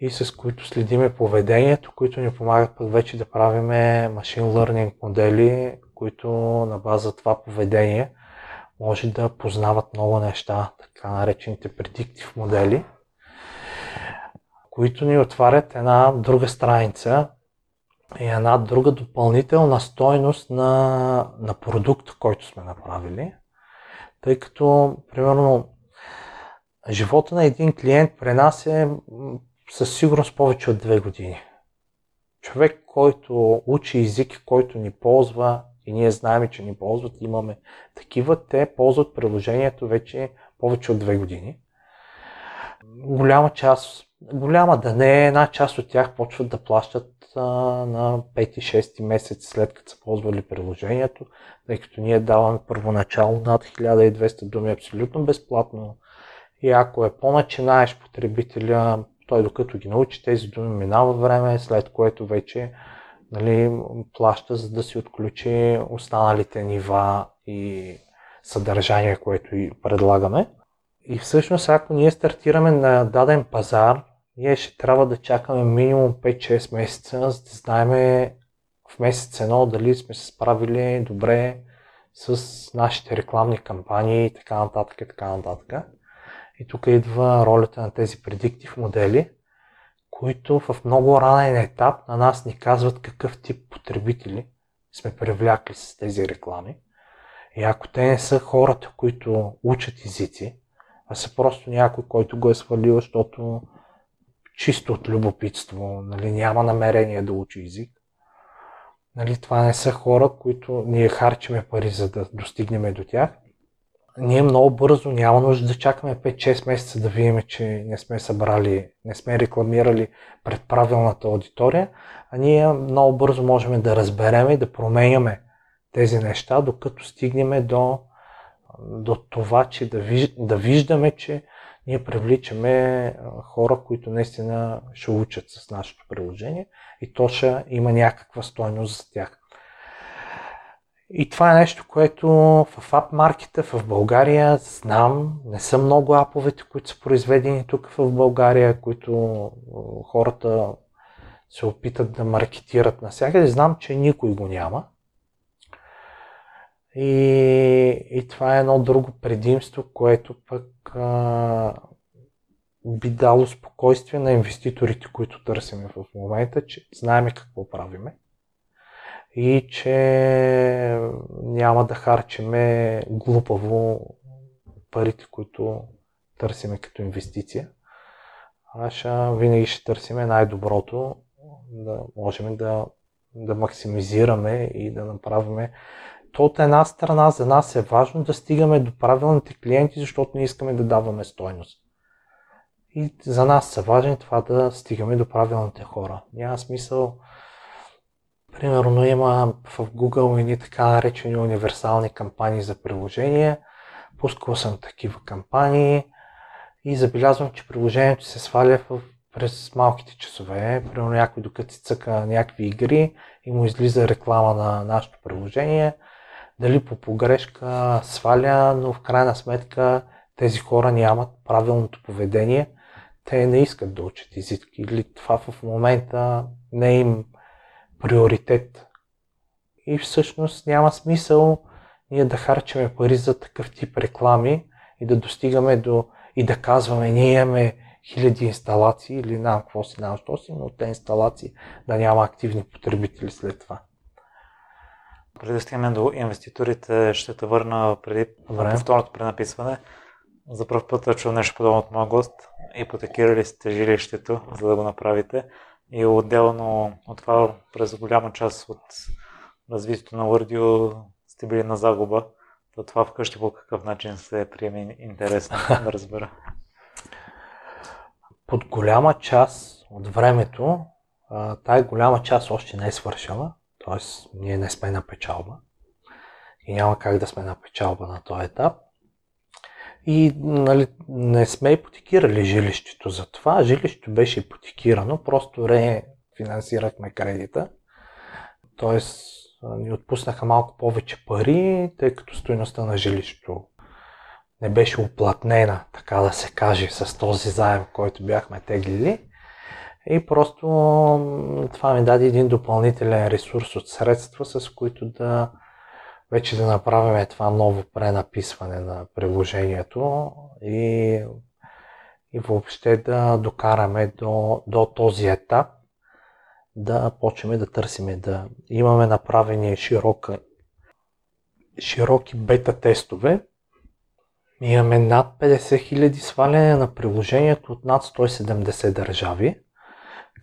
и с които следиме поведението, които ни помагат пък вече да правиме машин learning модели, които на база това поведение може да познават много неща, така наречените predictive модели, които ни отварят една друга страница и една друга допълнителна стойност на, на продукт, който сме направили. Тъй като, примерно, живота на един клиент при нас е със сигурност повече от две години. Човек, който учи език, който ни ползва и ние знаем, че ни ползват, имаме такива, те ползват приложението вече повече от две години. Голяма част, голяма да не е, една част от тях почват да плащат на 5-6 месец след като са ползвали приложението, тъй като ние даваме първоначално над 1200 думи абсолютно безплатно. И ако е по-начинаеш потребителя, той докато ги научи тези думи минава време, след което вече нали, плаща, за да си отключи останалите нива и съдържание, което и предлагаме. И всъщност, ако ние стартираме на даден пазар, ние ще трябва да чакаме минимум 5-6 месеца, за да знаем в месец едно дали сме се справили добре с нашите рекламни кампании и така нататък и така нататък. И тук идва ролята на тези предиктив модели, които в много ранен етап на нас ни казват какъв тип потребители сме привлякли с тези реклами. И ако те не са хората, които учат езици, а са просто някой, който го е свалил, защото чисто от любопитство, нали, няма намерение да учи език. Нали, това не са хора, които ние харчиме пари, за да достигнем до тях ние много бързо няма нужда да чакаме 5-6 месеца да видим, че не сме събрали, не сме рекламирали пред правилната аудитория, а ние много бързо можем да разберем и да променяме тези неща, докато стигнем до, до това, че да, виж, да виждаме, че ние привличаме хора, които наистина ще учат с нашето приложение и то ще има някаква стойност за тях. И това е нещо, което в ап в България знам. Не са много аповете, които са произведени тук в България, които хората се опитат да маркетират навсякъде. Знам, че никой го няма. И, и това е едно друго предимство, което пък а, би дало спокойствие на инвеститорите, които търсиме в момента, че знаеме какво правиме и че няма да харчиме глупаво парите, които търсиме като инвестиция. А винаги ще търсиме най-доброто, да можем да, да максимизираме и да направим. То от една страна за нас е важно да стигаме до правилните клиенти, защото не искаме да даваме стойност. И за нас са важни това да стигаме до правилните хора. Няма смисъл Примерно има в Google едни така наречени универсални кампании за приложения. Пускал съм такива кампании и забелязвам, че приложението се сваля в, през малките часове. Примерно някой докато си цъка някакви игри и му излиза реклама на нашето приложение. Дали по погрешка сваля, но в крайна сметка тези хора нямат правилното поведение. Те не искат да учат език или това в момента не им приоритет. И всъщност няма смисъл ние да харчаме пари за такъв тип реклами и да достигаме до и да казваме, ние имаме хиляди инсталации или знам какво си, знам що си, но те инсталации да няма активни потребители след това. Преди да стигнем до инвеститорите, ще те върна преди повторното пренаписване. За първ път чувам нещо подобно от моя гост. Ипотекирали сте жилището, за да го направите. И отделно от това, през голяма част от развитието на Wordio сте били на загуба. То това вкъщи по какъв начин се приеме интересно да разбера. Под голяма част от времето, тая голяма част още не е свършила, т.е. ние не сме на печалба и няма как да сме на печалба на този етап. И нали, не сме ипотекирали жилището за това. Жилището беше ипотекирано, просто рефинансирахме кредита. Тоест ни отпуснаха малко повече пари, тъй като стоеността на жилището не беше оплатнена, така да се каже, с този заем, който бяхме теглили. И просто това ми даде един допълнителен ресурс от средства, с които да вече да направим това ново пренаписване на приложението и, и въобще да докараме до, до този етап, да почнем да търсиме, да имаме направени широка, широки бета тестове. Имаме над 50 000 сваляне на приложението от над 170 държави,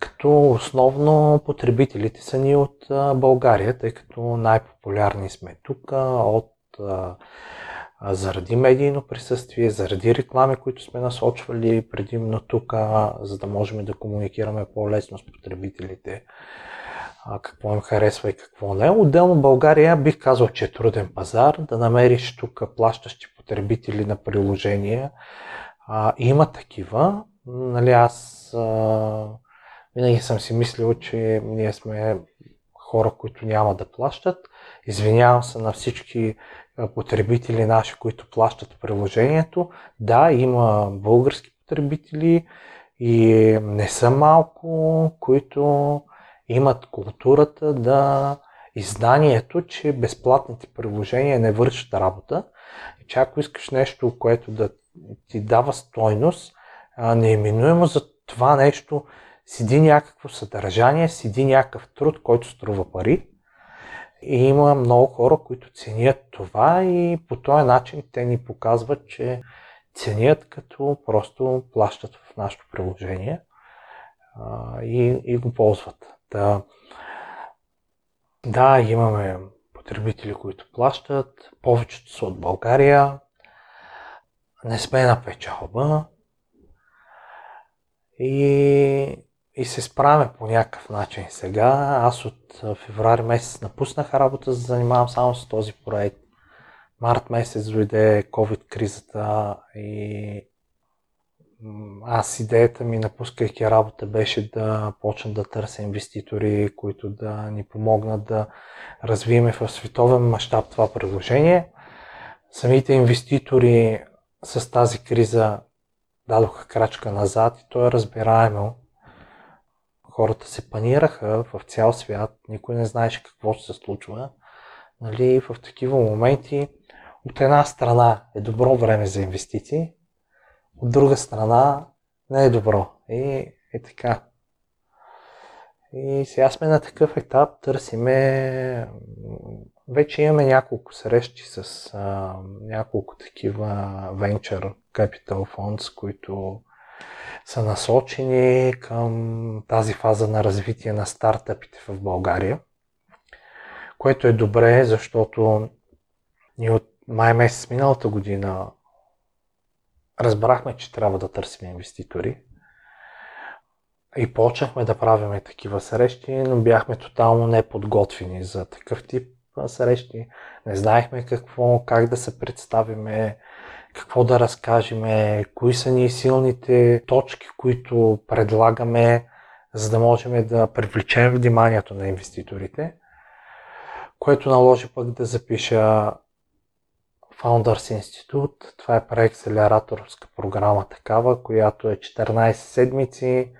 като основно потребителите са ни от България, тъй като най-популярни сме тук от заради медийно присъствие, заради реклами, които сме насочвали предимно тук, за да можем да комуникираме по-лесно с потребителите какво им харесва и какво не. Отделно България бих казал, че е труден пазар, да намериш тук плащащи потребители на приложения. А, има такива. Нали, аз а, винаги съм си мислил, че ние сме хора, които няма да плащат. Извинявам се на всички потребители наши, които плащат приложението. Да, има български потребители и не са малко, които имат културата да изданието, че безплатните приложения не вършат работа. И че ако искаш нещо, което да ти дава стойност, неименуемо за това нещо седи някакво съдържание, седи някакъв труд, който струва пари. И има много хора, които ценят това и по този начин те ни показват, че ценят като просто плащат в нашето приложение а, и, и го ползват. Да, да, имаме потребители, които плащат, повечето са от България, не сме на печалба. И и се справяме по някакъв начин сега. Аз от феврари месец напуснах работа, за да занимавам само с този проект. Март месец дойде COVID-кризата и аз идеята ми, напускайки работа, беше да почна да търся инвеститори, които да ни помогнат да развиеме в световен мащаб това предложение. Самите инвеститори с тази криза дадоха крачка назад и то е разбираемо хората се панираха в цял свят, никой не знаеше какво ще се случва. Нали, в такива моменти от една страна е добро време за инвестиции, от друга страна не е добро. И е така. И сега сме на такъв етап, търсиме, вече имаме няколко срещи с а, няколко такива venture capital funds, които са насочени към тази фаза на развитие на стартъпите в България, което е добре, защото ние от май месец миналата година разбрахме, че трябва да търсим инвеститори и почнахме да правиме такива срещи, но бяхме тотално неподготвени за такъв тип срещи. Не знаехме какво, как да се представиме, какво да разкажем, кои са ни силните точки, които предлагаме, за да можем да привлечем вниманието на инвеститорите, което наложи пък да запиша Founders Institute. Това е преакселераторска програма такава, която е 14 седмици.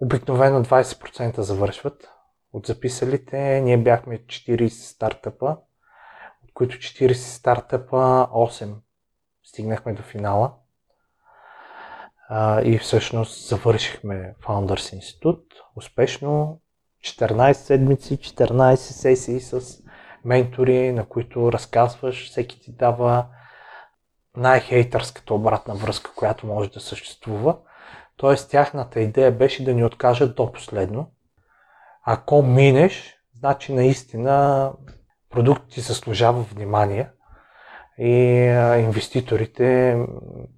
Обикновено 20% завършват от записалите. Ние бяхме 40 стартъпа, от които 40 стартъпа 8 стигнахме до финала а, и всъщност завършихме Founders Institute успешно. 14 седмици, 14 сесии с ментори, на които разказваш, всеки ти дава най-хейтърската обратна връзка, която може да съществува. Тоест, тяхната идея беше да ни откажат до последно. Ако минеш, значи наистина продуктът ти заслужава внимание и инвеститорите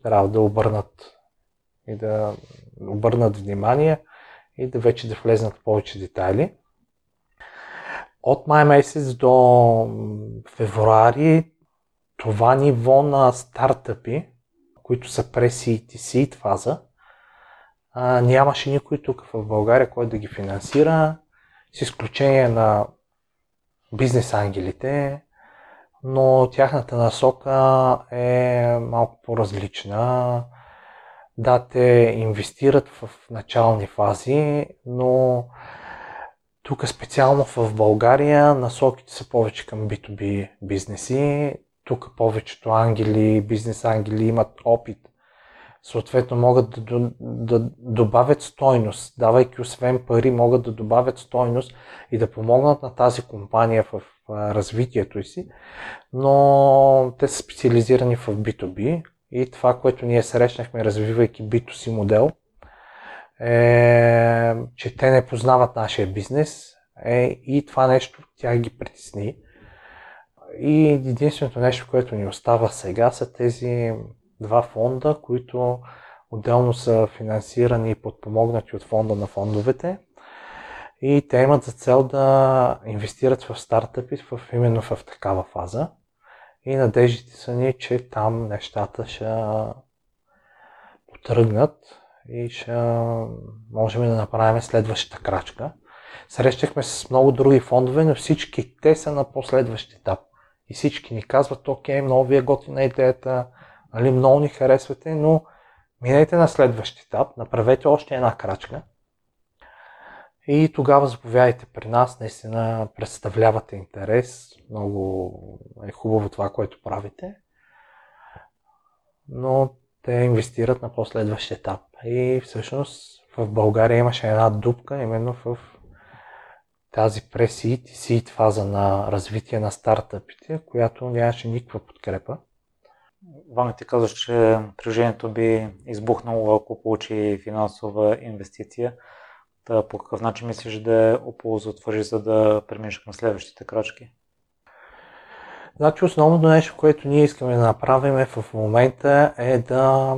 трябва да обърнат и да обърнат внимание и да вече да влезнат повече детайли. От май месец до февруари това ниво на стартъпи, които са през seed фаза, нямаше никой тук в България, който да ги финансира, с изключение на бизнес ангелите, но тяхната насока е малко по-различна. Да, те инвестират в начални фази, но тук специално в България насоките са повече към B2B бизнеси. Тук повечето ангели, бизнес ангели имат опит съответно могат да, да добавят стойност, давайки освен пари, могат да добавят стойност и да помогнат на тази компания в развитието си, но те са специализирани в B2B и това, което ние срещнахме, развивайки B2C модел, е, че те не познават нашия бизнес е, и това нещо тя ги притесни. И единственото нещо, което ни остава сега са тези два фонда, които отделно са финансирани и подпомогнати от фонда на фондовете. И те имат за цел да инвестират в стартъпи в, именно в такава фаза. И надеждите са ни, че там нещата ще потръгнат и ще можем да направим следващата крачка. Срещахме с много други фондове, но всички те са на последващ етап. И всички ни казват, окей, много ви е готина идеята, нали, много ни харесвате, но минете на следващ етап, направете още една крачка и тогава заповядайте при нас, наистина представлявате интерес, много е хубаво това, което правите, но те инвестират на последващ етап. И всъщност в България имаше една дупка именно в тази пресид и сид фаза на развитие на стартъпите, която нямаше никаква подкрепа. Ванга ти казваш, че приложението би избухнало, ако получи финансова инвестиция. Та по какъв начин мислиш да оползотвориш, за да преминеш към следващите крачки? Значи основното нещо, което ние искаме да направим е в момента е да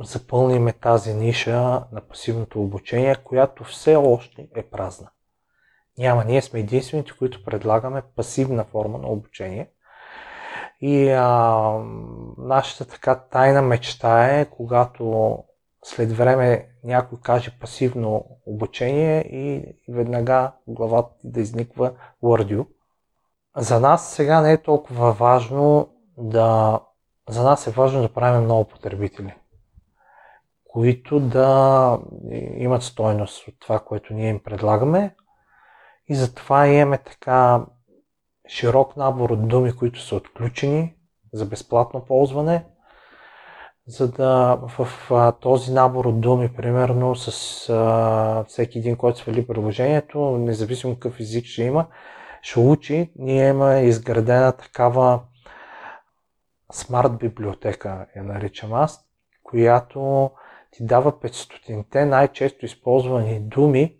запълним тази ниша на пасивното обучение, която все още е празна. Няма. Ние сме единствените, които предлагаме пасивна форма на обучение. И а, нашата така тайна мечта е, когато след време някой каже пасивно обучение и веднага главата да изниква Wordю. За нас сега не е толкова важно да... За нас е важно да правим много потребители, които да имат стойност от това, което ние им предлагаме, и затова имаме така широк набор от думи, които са отключени за безплатно ползване, за да в, в този набор от думи, примерно с а, всеки един, който свали приложението, независимо какъв език ще има, ще учи. Ние имаме изградена такава смарт библиотека, я наричам аз, която ти дава 500-те най-често използвани думи,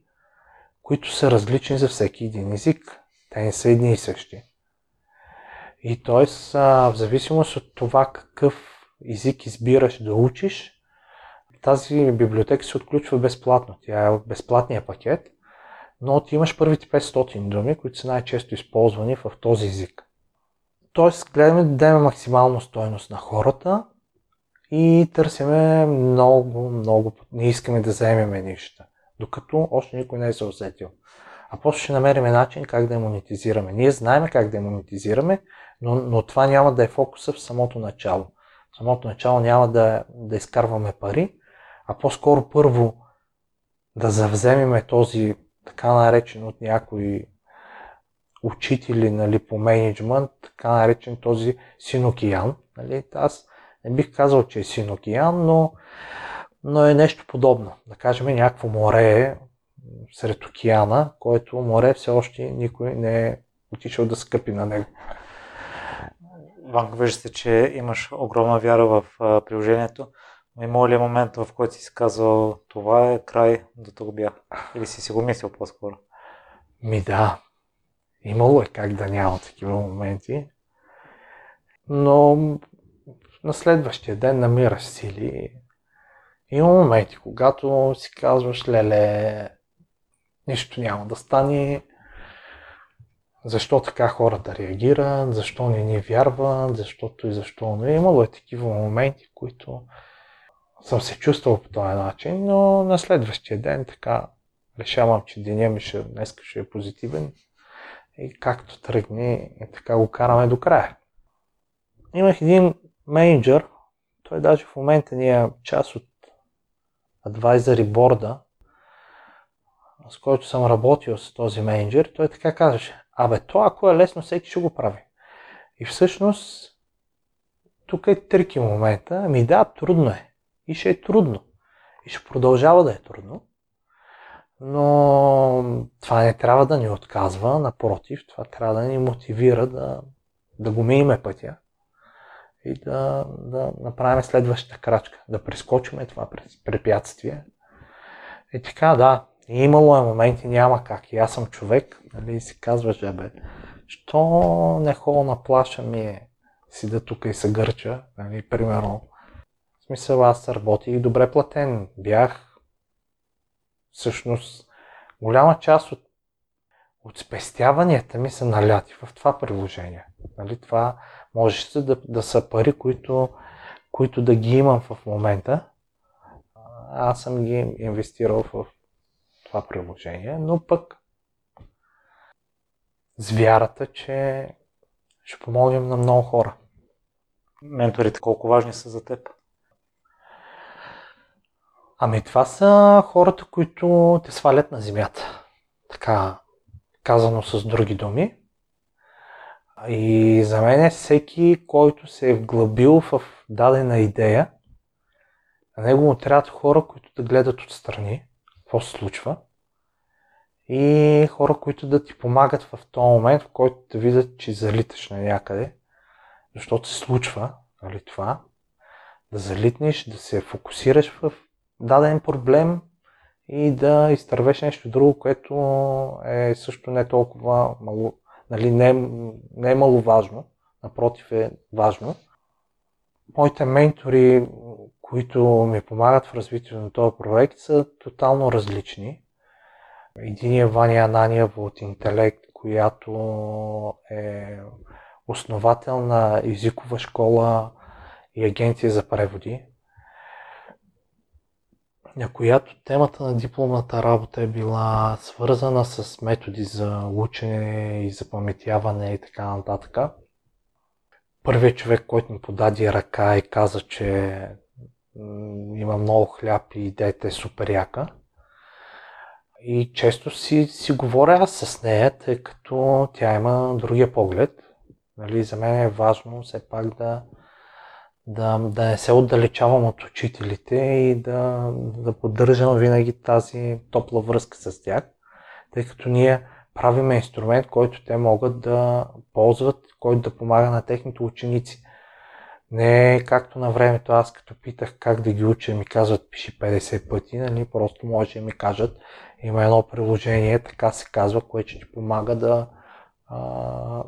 които са различни за всеки един език. Те не са едни и същи. И т.е. в зависимост от това какъв език избираш да учиш, тази библиотека се отключва безплатно. Тя е безплатния пакет, но ти имаш първите 500 думи, които са най-често използвани в този език. Тоест, гледаме да дадем максимална стойност на хората и търсиме много, много, не искаме да вземеме нищо докато още никой не е се усетил. А после ще намерим начин как да я монетизираме. Ние знаем как да монетизираме, но, но това няма да е фокуса в самото начало. Самото начало няма да, да изкарваме пари, а по-скоро първо да завземеме този така наречен от някои учители нали, по менеджмент, така наречен този синокиян. Нали? Аз не бих казал, че е синокиян, но но е нещо подобно. Да кажем някакво море сред океана, който море все още никой не е отишъл да скъпи на него. Ванка, вижда се, че имаш огромна вяра в приложението. Но има ли момент, в който си казал, това е край, до тук бях? Или си си го мислил по-скоро? Ми да. Имало е как да няма такива моменти. Но на следващия ден намираш сили има моменти, когато си казваш, леле, нищо няма да стане, защо така хората реагират, защо не ни вярват, защото и защо не. Имало е такива моменти, които съм се чувствал по този начин, но на следващия ден така решавам, че деня ми ще, днес ще е позитивен и както тръгне, така го караме до края. Имах един менеджер, той даже в момента ни е част от advisory борда, с който съм работил с този менеджер, той така казваше, абе, то ако е лесно, всеки ще го прави. И всъщност, тук е трики момента, ами да, трудно е. И ще е трудно. И ще продължава да е трудно. Но това не трябва да ни отказва, напротив, това трябва да ни мотивира да, да го минеме пътя и да, да направим следващата крачка, да прескочиме това препятствие. И така, да, имало е моменти, няма как. И аз съм човек, нали, и си казваш, бе, що не хора на плаша ми е си да тук и се гърча, нали, примерно. В смисъл, аз работих добре платен. Бях всъщност голяма част от, от спестяванията ми са наляти в това приложение. Нали, това може да, да са пари, които, които да ги имам в момента. Аз съм ги инвестирал в това приложение, но пък с вярата, че ще помогнем на много хора. Менторите колко важни са за теб? Ами това са хората, които те свалят на земята. Така казано с други думи. И за мен е всеки, който се е вглъбил в дадена идея, на него му трябват хора, които да гледат отстрани какво се случва и хора, които да ти помагат в този момент, в който да видят, че залиташ на някъде, защото се случва нали, това, да залитнеш, да се фокусираш в даден проблем и да изтървеш нещо друго, което е също не толкова мало, нали, не, не е маловажно, напротив е важно. Моите ментори, които ми помагат в развитието на този проект, са тотално различни. Един е Ваня Ананиев от Интелект, която е основател на езикова школа и агенция за преводи, на която темата на дипломната работа е била свързана с методи за учене и за паметяване и така нататък. Първият човек, който ми подаде ръка и каза, че има много хляб и идеята е супер яка. И често си, си говоря аз с нея, тъй като тя има другия поглед. Нали, за мен е важно все пак да, да, да не се отдалечавам от учителите и да, да поддържам винаги тази топла връзка с тях, тъй като ние правиме инструмент, който те могат да ползват, който да помага на техните ученици. Не както на времето аз като питах как да ги уча, ми казват пиши 50 пъти, нали? просто може да ми кажат има едно приложение, така се казва, което ти помага да,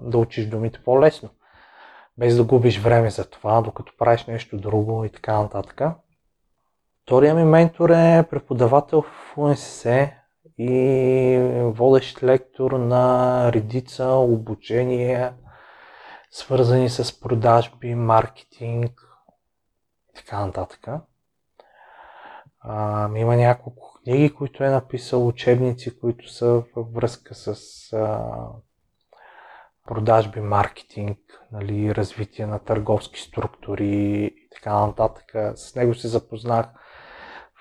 да учиш думите по-лесно без да губиш време за това, докато правиш нещо друго и така нататък. Втория ми ментор е преподавател в УНСС и водещ лектор на редица обучения, свързани с продажби, маркетинг и така нататък. А, има няколко книги, които е написал, учебници, които са във връзка с а, продажби, маркетинг, нали, развитие на търговски структури и така нататък. С него се запознах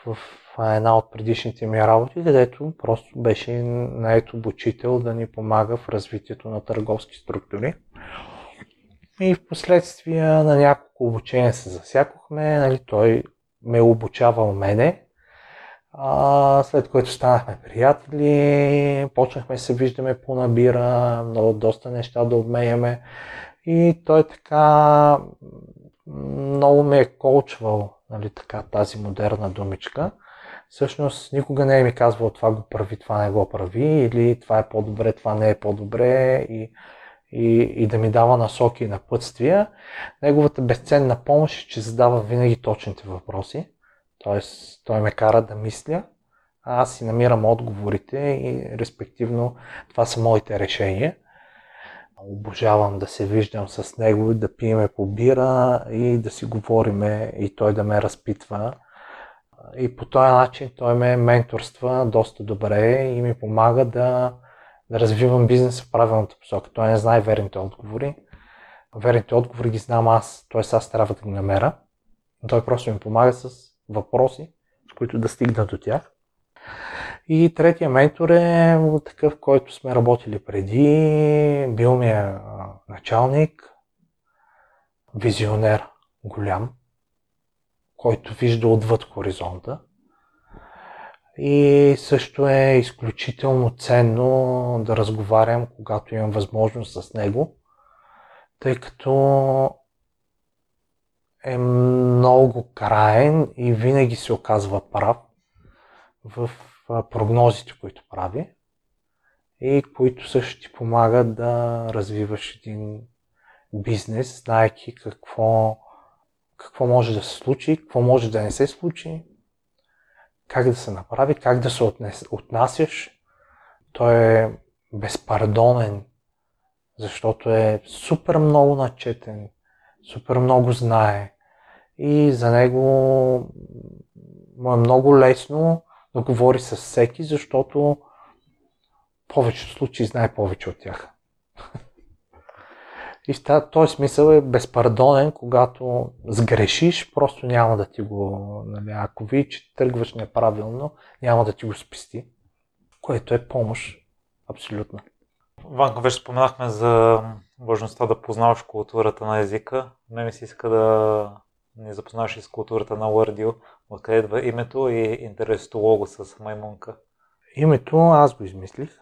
в една от предишните ми работи, където просто беше наето обучител да ни помага в развитието на търговски структури. И в последствие на няколко обучения се засякохме, нали, той ме е обучавал мене, а, след което станахме приятели, почнахме се виждаме по набира, много доста неща да обменяме. И той така много ме е колчвал нали, така, тази модерна думичка. Всъщност никога не е ми казвал това го прави, това не го прави, или това е по-добре, това не е по-добре и, и, и да ми дава насоки и напътствия. Неговата безценна помощ е, че задава винаги точните въпроси. Тоест, той ме кара да мисля, а аз си намирам отговорите и респективно това са моите решения. Обожавам да се виждам с него, да пиеме по бира и да си говориме и той да ме разпитва. И по този начин той ме менторства доста добре и ми помага да, да развивам бизнес в правилната посока. Той не знае верните отговори. Верните отговори ги знам аз, т.е. аз трябва да ги намеря. Той просто ми помага с въпроси, с които да стигна до тях. И третия ментор е такъв, който сме работили преди. Бил ми е началник, визионер голям, който вижда отвъд хоризонта. И също е изключително ценно да разговарям, когато имам възможност с него, тъй като е много краен и винаги се оказва прав в прогнозите, които прави и които също ти помагат да развиваш един бизнес, знаеки какво, какво може да се случи, какво може да не се случи, как да се направи, как да се отнес, отнасяш. Той е безпардонен, защото е супер много начетен, супер много знае и за него му е много лесно да говори с всеки, защото в повечето случаи знае повече от тях. И в този смисъл е безпардонен, когато сгрешиш, просто няма да ти го, нали, ако ви, че тръгваш неправилно, няма да ти го спести, което е помощ абсолютно. Ванка, вече споменахме за важността да познаваш културата на езика. Ме ми се иска да ни запознаваш и с културата на Wordio, откъде идва името и интересното лого с маймунка. Името аз го измислих,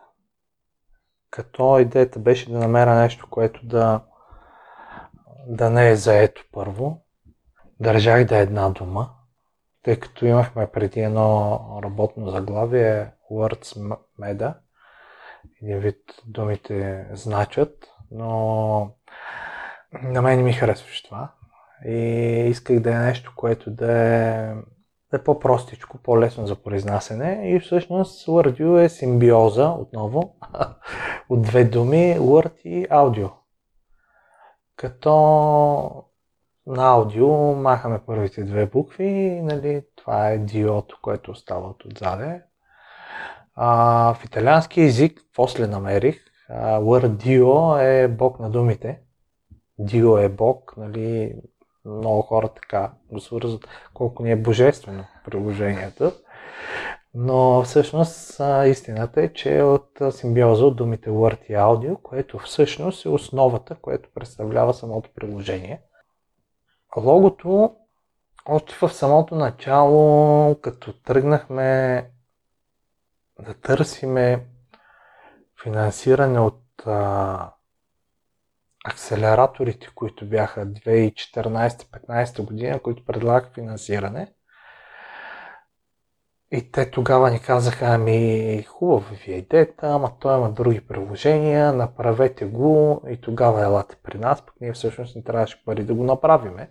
като идеята беше да намеря нещо, което да да не е заето първо. Държах да е една дума, тъй като имахме преди едно работно заглавие Words Meda. Един вид думите значат, но на мен не ми харесваше това. И исках да е нещо, което да е, да е по-простичко, по-лесно за произнасяне. И всъщност Wordview е симбиоза, отново, от две думи, Word и аудио. Като на аудио махаме първите две букви, нали, това е диото, което остава от отзаде. А, в италиански язик, после намерих, word Dio е бог на думите. Dio е бог, нали, много хора така го свързват, колко ни е божествено приложението. Но всъщност истината е, че е от симбиоза от думите Word и Audio, което всъщност е основата, което представлява самото приложение. Логото, още в самото начало, като тръгнахме да търсиме финансиране от а, акселераторите, които бяха 2014-15 година, които предлагах финансиране, и те тогава ни казаха, ами хубаво ви е идеята, ама той има други приложения, направете го и тогава елате при нас, пък ние всъщност не трябваше пари да го направиме.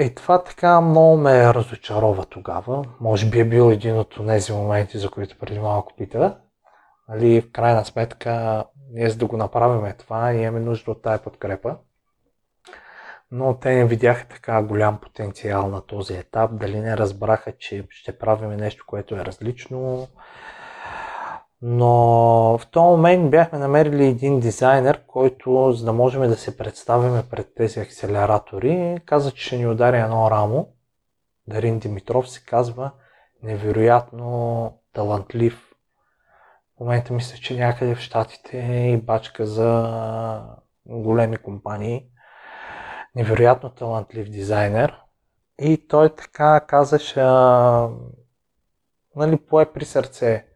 И това така много ме разочарова тогава. Може би е бил един от тези моменти, за които преди малко пита. Нали, в крайна сметка, ние за да го направим това, имаме нужда от тая подкрепа но те не видяха така голям потенциал на този етап, дали не разбраха, че ще правим нещо, което е различно. Но в този момент бяхме намерили един дизайнер, който, за да можем да се представим пред тези акселератори, каза, че ще ни удари едно рамо. Дарин Димитров се казва невероятно талантлив. В момента мисля, че някъде в Штатите е и бачка за големи компании невероятно талантлив дизайнер. И той така казаше, нали, пое при сърце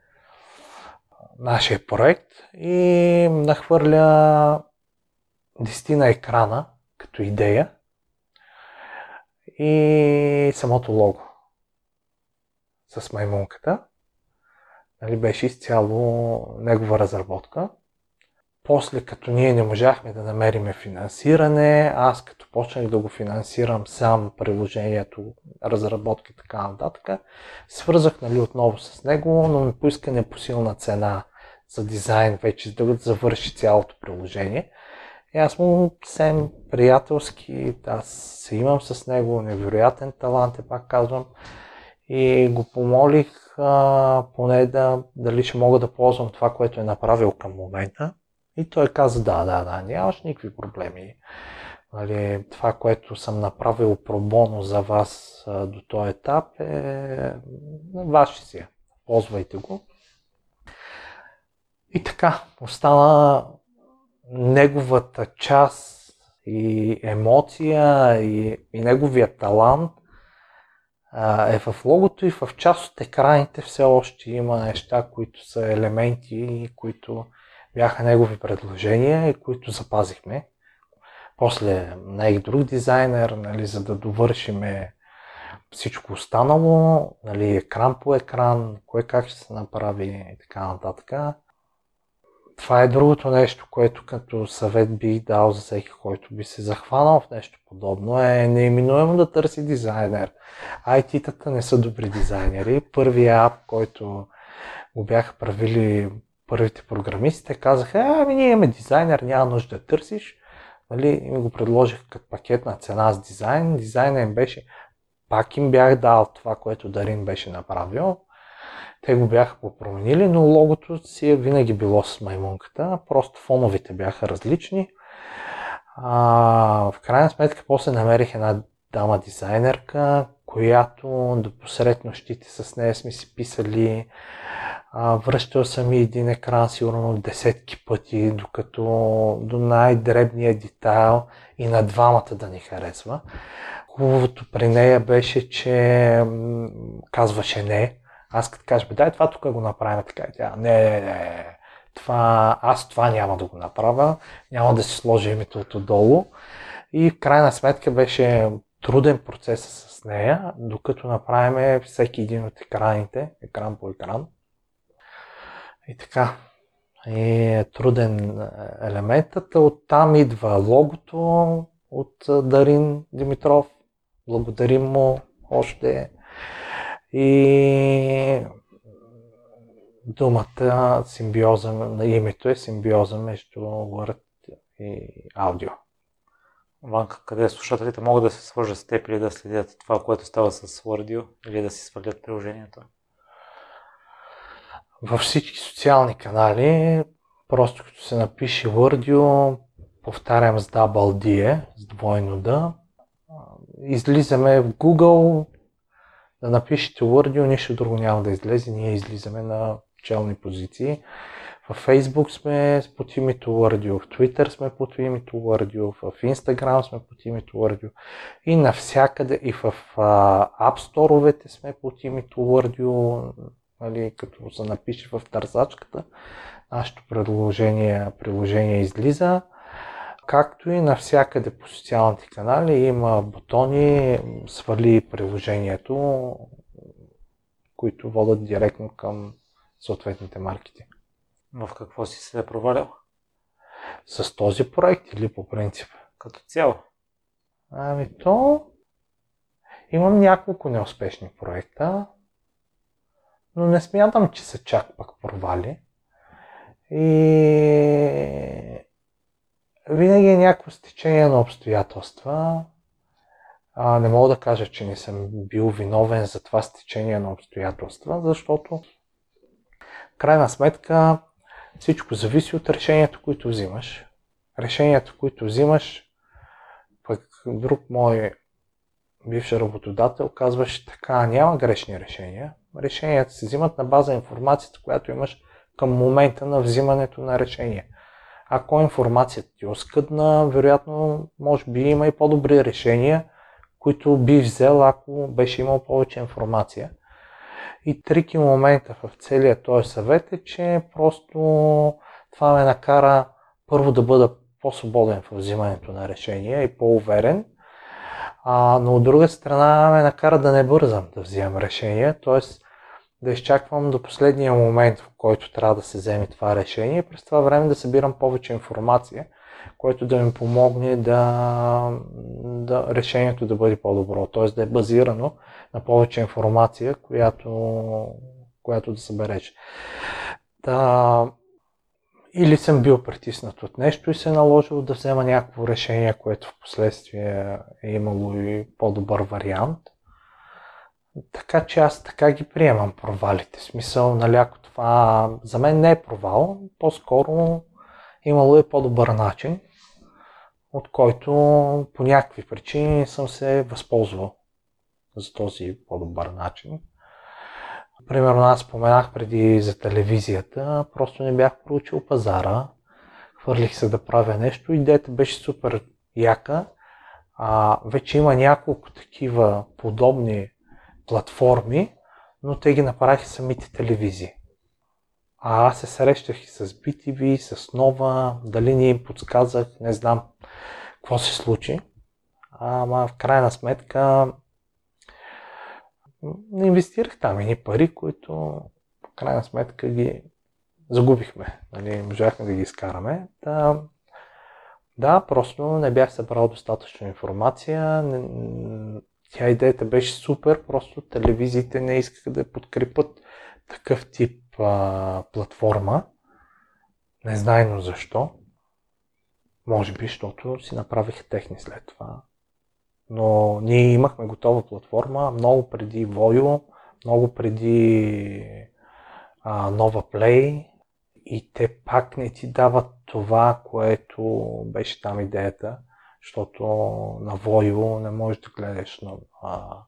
нашия проект и нахвърля десетина екрана като идея и самото лого с маймунката. Нали, беше изцяло негова разработка. После, като ние не можахме да намериме финансиране, аз като почнах да го финансирам сам приложението, разработки и така нататък, свързах нали, отново с него, но ми поиска непосилна цена за дизайн вече, за да завърши цялото приложение. И аз му съвсем приятелски, аз се имам с него, невероятен талант е, пак казвам, и го помолих а, поне да, дали ще мога да ползвам това, което е направил към момента и той каза, да, да, да, нямаш никакви проблеми. Нали, това, което съм направил пробоно за вас до този етап е ваше си. Ползвайте го. И така, остана неговата част и емоция и, и неговия талант е в логото и в част от екраните все още има неща, които са елементи, които бяха негови предложения и които запазихме. После наех друг дизайнер, нали, за да довършиме всичко останало, нали, екран по екран, кое как ще се направи и така нататък. Това е другото нещо, което като съвет би дал за всеки, който би се захванал в нещо подобно, е неименуемо да търси дизайнер. IT-тата не са добри дизайнери. Първият ап, който го бяха правили първите програмисти, те казаха, «Е, ами ние имаме дизайнер, няма нужда да търсиш. Нали, и ми го предложих като пакетна цена с дизайн. Дизайнът им беше, пак им бях дал това, което Дарин беше направил. Те го бяха попроменили, но логото си е винаги било с маймунката, просто фоновите бяха различни. А, в крайна сметка после намерих една дама дизайнерка, която до посред нощите с нея сме си писали. А, връщал съм и един екран сигурно десетки пъти, докато до най-дребния детайл и на двамата да ни харесва. Хубавото при нея беше, че казваше не. Аз като кажа, дай това тук го направим така тя, не, не, не, това, аз това няма да го направя, няма да си сложа името долу. И в крайна сметка беше труден процес с нея, докато направим всеки един от екраните, екран по екран. И така, е труден елементът. Оттам идва логото от Дарин Димитров. Благодарим му още. И думата симбиоза на името е симбиоза между Word и аудио. Ванка, къде слушателите могат да се свържат с теб или да следят това, което става с Word или да си свалят приложението? Във всички социални канали, просто като се напише Word, повтарям с double D, с двойно D, излизаме в Google, да напишете Word, нищо друго няма да излезе, ние излизаме на челни позиции. В Facebook сме под името Wordio, в Twitter сме под името Wordio, в Instagram сме под името Wordio и навсякъде и в App Store-овете сме под името Wordio, нали, като се напише в търсачката, нашето предложение, приложение излиза. Както и навсякъде по социалните канали има бутони, свали приложението, които водят директно към съответните маркети. В какво си се е провалял? С този проект или по принцип? Като цяло. Ами то... Имам няколко неуспешни проекта, но не смятам, че са чак пък провали. И винаги е някакво стечение на обстоятелства. А, не мога да кажа, че не съм бил виновен за това стечение на обстоятелства, защото крайна сметка всичко зависи от решението, които взимаш. Решението, които взимаш, пък друг мой бивш работодател казваше така, няма грешни решения. Решенията се взимат на база информацията, която имаш към момента на взимането на решение. Ако информацията ти е оскъдна, вероятно, може би има и по-добри решения, които би взел, ако беше имал повече информация. И трики момента в целия този съвет е, че просто това ме накара първо да бъда по-свободен в взимането на решения и по-уверен, а, но от друга страна ме накара да не бързам да взимам решение, т.е. да изчаквам до последния момент, в който трябва да се вземе това решение и през това време да събирам повече информация, което да ми помогне да, да решението да бъде по-добро, т.е. да е базирано на повече информация, която, която да събереш. Да, или съм бил притиснат от нещо и се е наложил да взема някакво решение, което в последствие е имало и по-добър вариант. Така че аз така ги приемам провалите. В смисъл, ако това за мен не е провал, по-скоро имало е по-добър начин, от който по някакви причини съм се възползвал за този по-добър начин. Примерно аз споменах преди за телевизията, просто не бях проучил пазара, хвърлих се да правя нещо, идеята беше супер яка. А, вече има няколко такива подобни платформи, но те ги направиха самите телевизии. А аз се срещах и с BTV, с Нова, дали ни им подсказах, не знам какво се случи. Ама в крайна сметка не инвестирах там едни пари, които в крайна сметка ги загубихме. Нали, можахме да ги изкараме. Да, да, просто не бях събрал достатъчно информация. Тя идеята беше супер, просто телевизиите не искаха да подкрепят такъв тип а, платформа. Незнайно защо. Може би, защото си направиха техни след това. Но ние имахме готова платформа много преди Voyo, много преди а, Nova Play и те пак не ти дават това, което беше там идеята, защото на Voyo не можеш да гледаш на, а,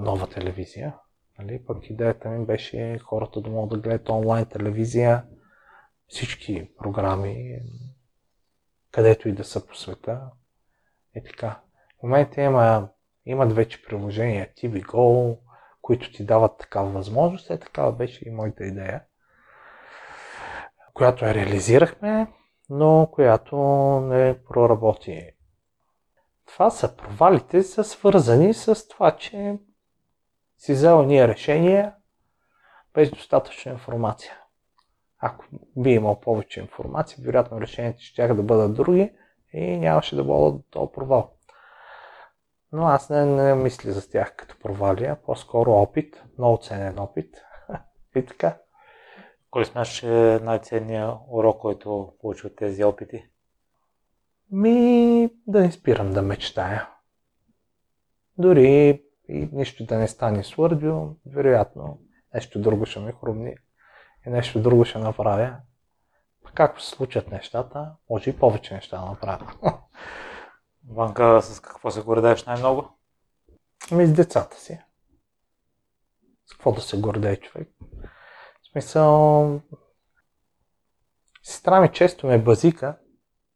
нова телевизия. Нали? Пък идеята ми беше хората да могат да гледат онлайн телевизия, всички програми, където и да са по света. И така. В момента има, имат вече приложения TV Go, които ти дават такава възможност. Е, такава беше и моята идея, която я реализирахме, но която не проработи. Това са провалите, са свързани с това, че си взел ние решения без достатъчна информация. Ако би имал повече информация, вероятно решенията ще да бъдат други и нямаше да бъдат този провал. Но аз не, не мисля за тях като провали, а по-скоро опит, много ценен опит. и така. Кой смяташ, че е най-ценният урок, който получи от тези опити? Ми, да не спирам да мечтая. Дори и нищо да не стане с Wordview, вероятно нещо друго ще ме хрумни и нещо друго ще направя. Както се случат нещата, може и повече неща да направя. Ванка, с какво се гордееш най-много? Ами с децата си. С какво да се гордее човек? В смисъл... Сестра ми често ме базика,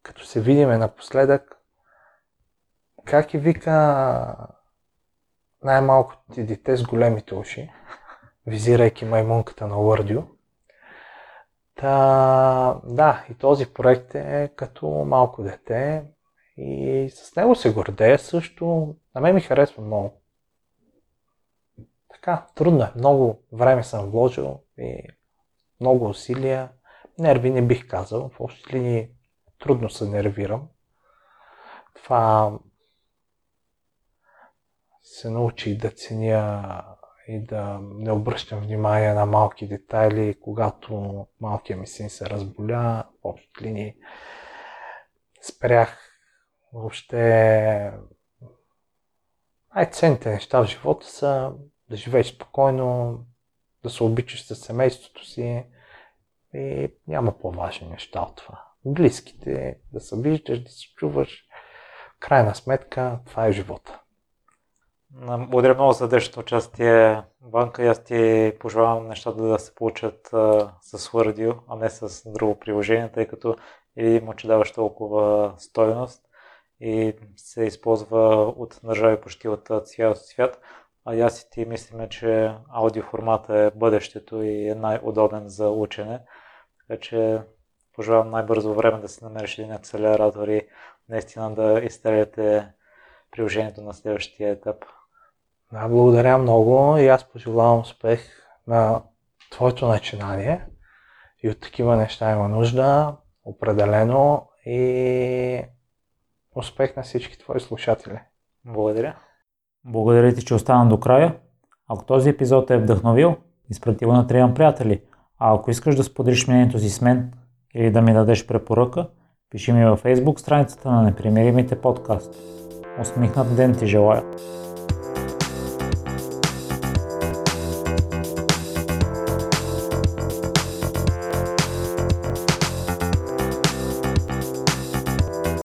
като се видиме напоследък, как и вика най-малко ти дете с големите уши, визирайки маймунката на Лърдио. Та, да, и този проект е като малко дете и с него се гордея също. На мен ми харесва много. Така, трудно е. Много време съм вложил и много усилия. Нерви не бих казал. В общи линии трудно се нервирам. Това се научи да ценя и да не обръщам внимание на малки детайли, когато малкият ми син се разболя, в общи линии спрях въобще най-ценните неща в живота са да живееш спокойно, да се обичаш с семейството си и няма по-важни неща от това. Близките, да се виждаш, да се чуваш. В крайна сметка, това е живота. Благодаря много за днешното участие, Банка, и аз ти пожелавам нещата да се получат а, с Wordview, а не с друго приложение, тъй като е видимо, че даваш толкова стойност и се използва от държави почти от цял свят. А аз и ти мислиме, че аудиоформата е бъдещето и е най-удобен за учене. Така че пожелавам най-бързо време да се намериш един акселератор и наистина да изстреляте приложението на следващия етап. Да, благодаря много и аз пожелавам успех на твоето начинание. И от такива неща има нужда, определено. И успех на всички твои слушатели. Благодаря. Благодаря ти, че остана до края. Ако този епизод е вдъхновил, изпрати го на трима приятели. А ако искаш да споделиш мнението си с мен или да ми дадеш препоръка, пиши ми във Facebook страницата на Непримиримите подкаст. Усмихнат ден ти желая!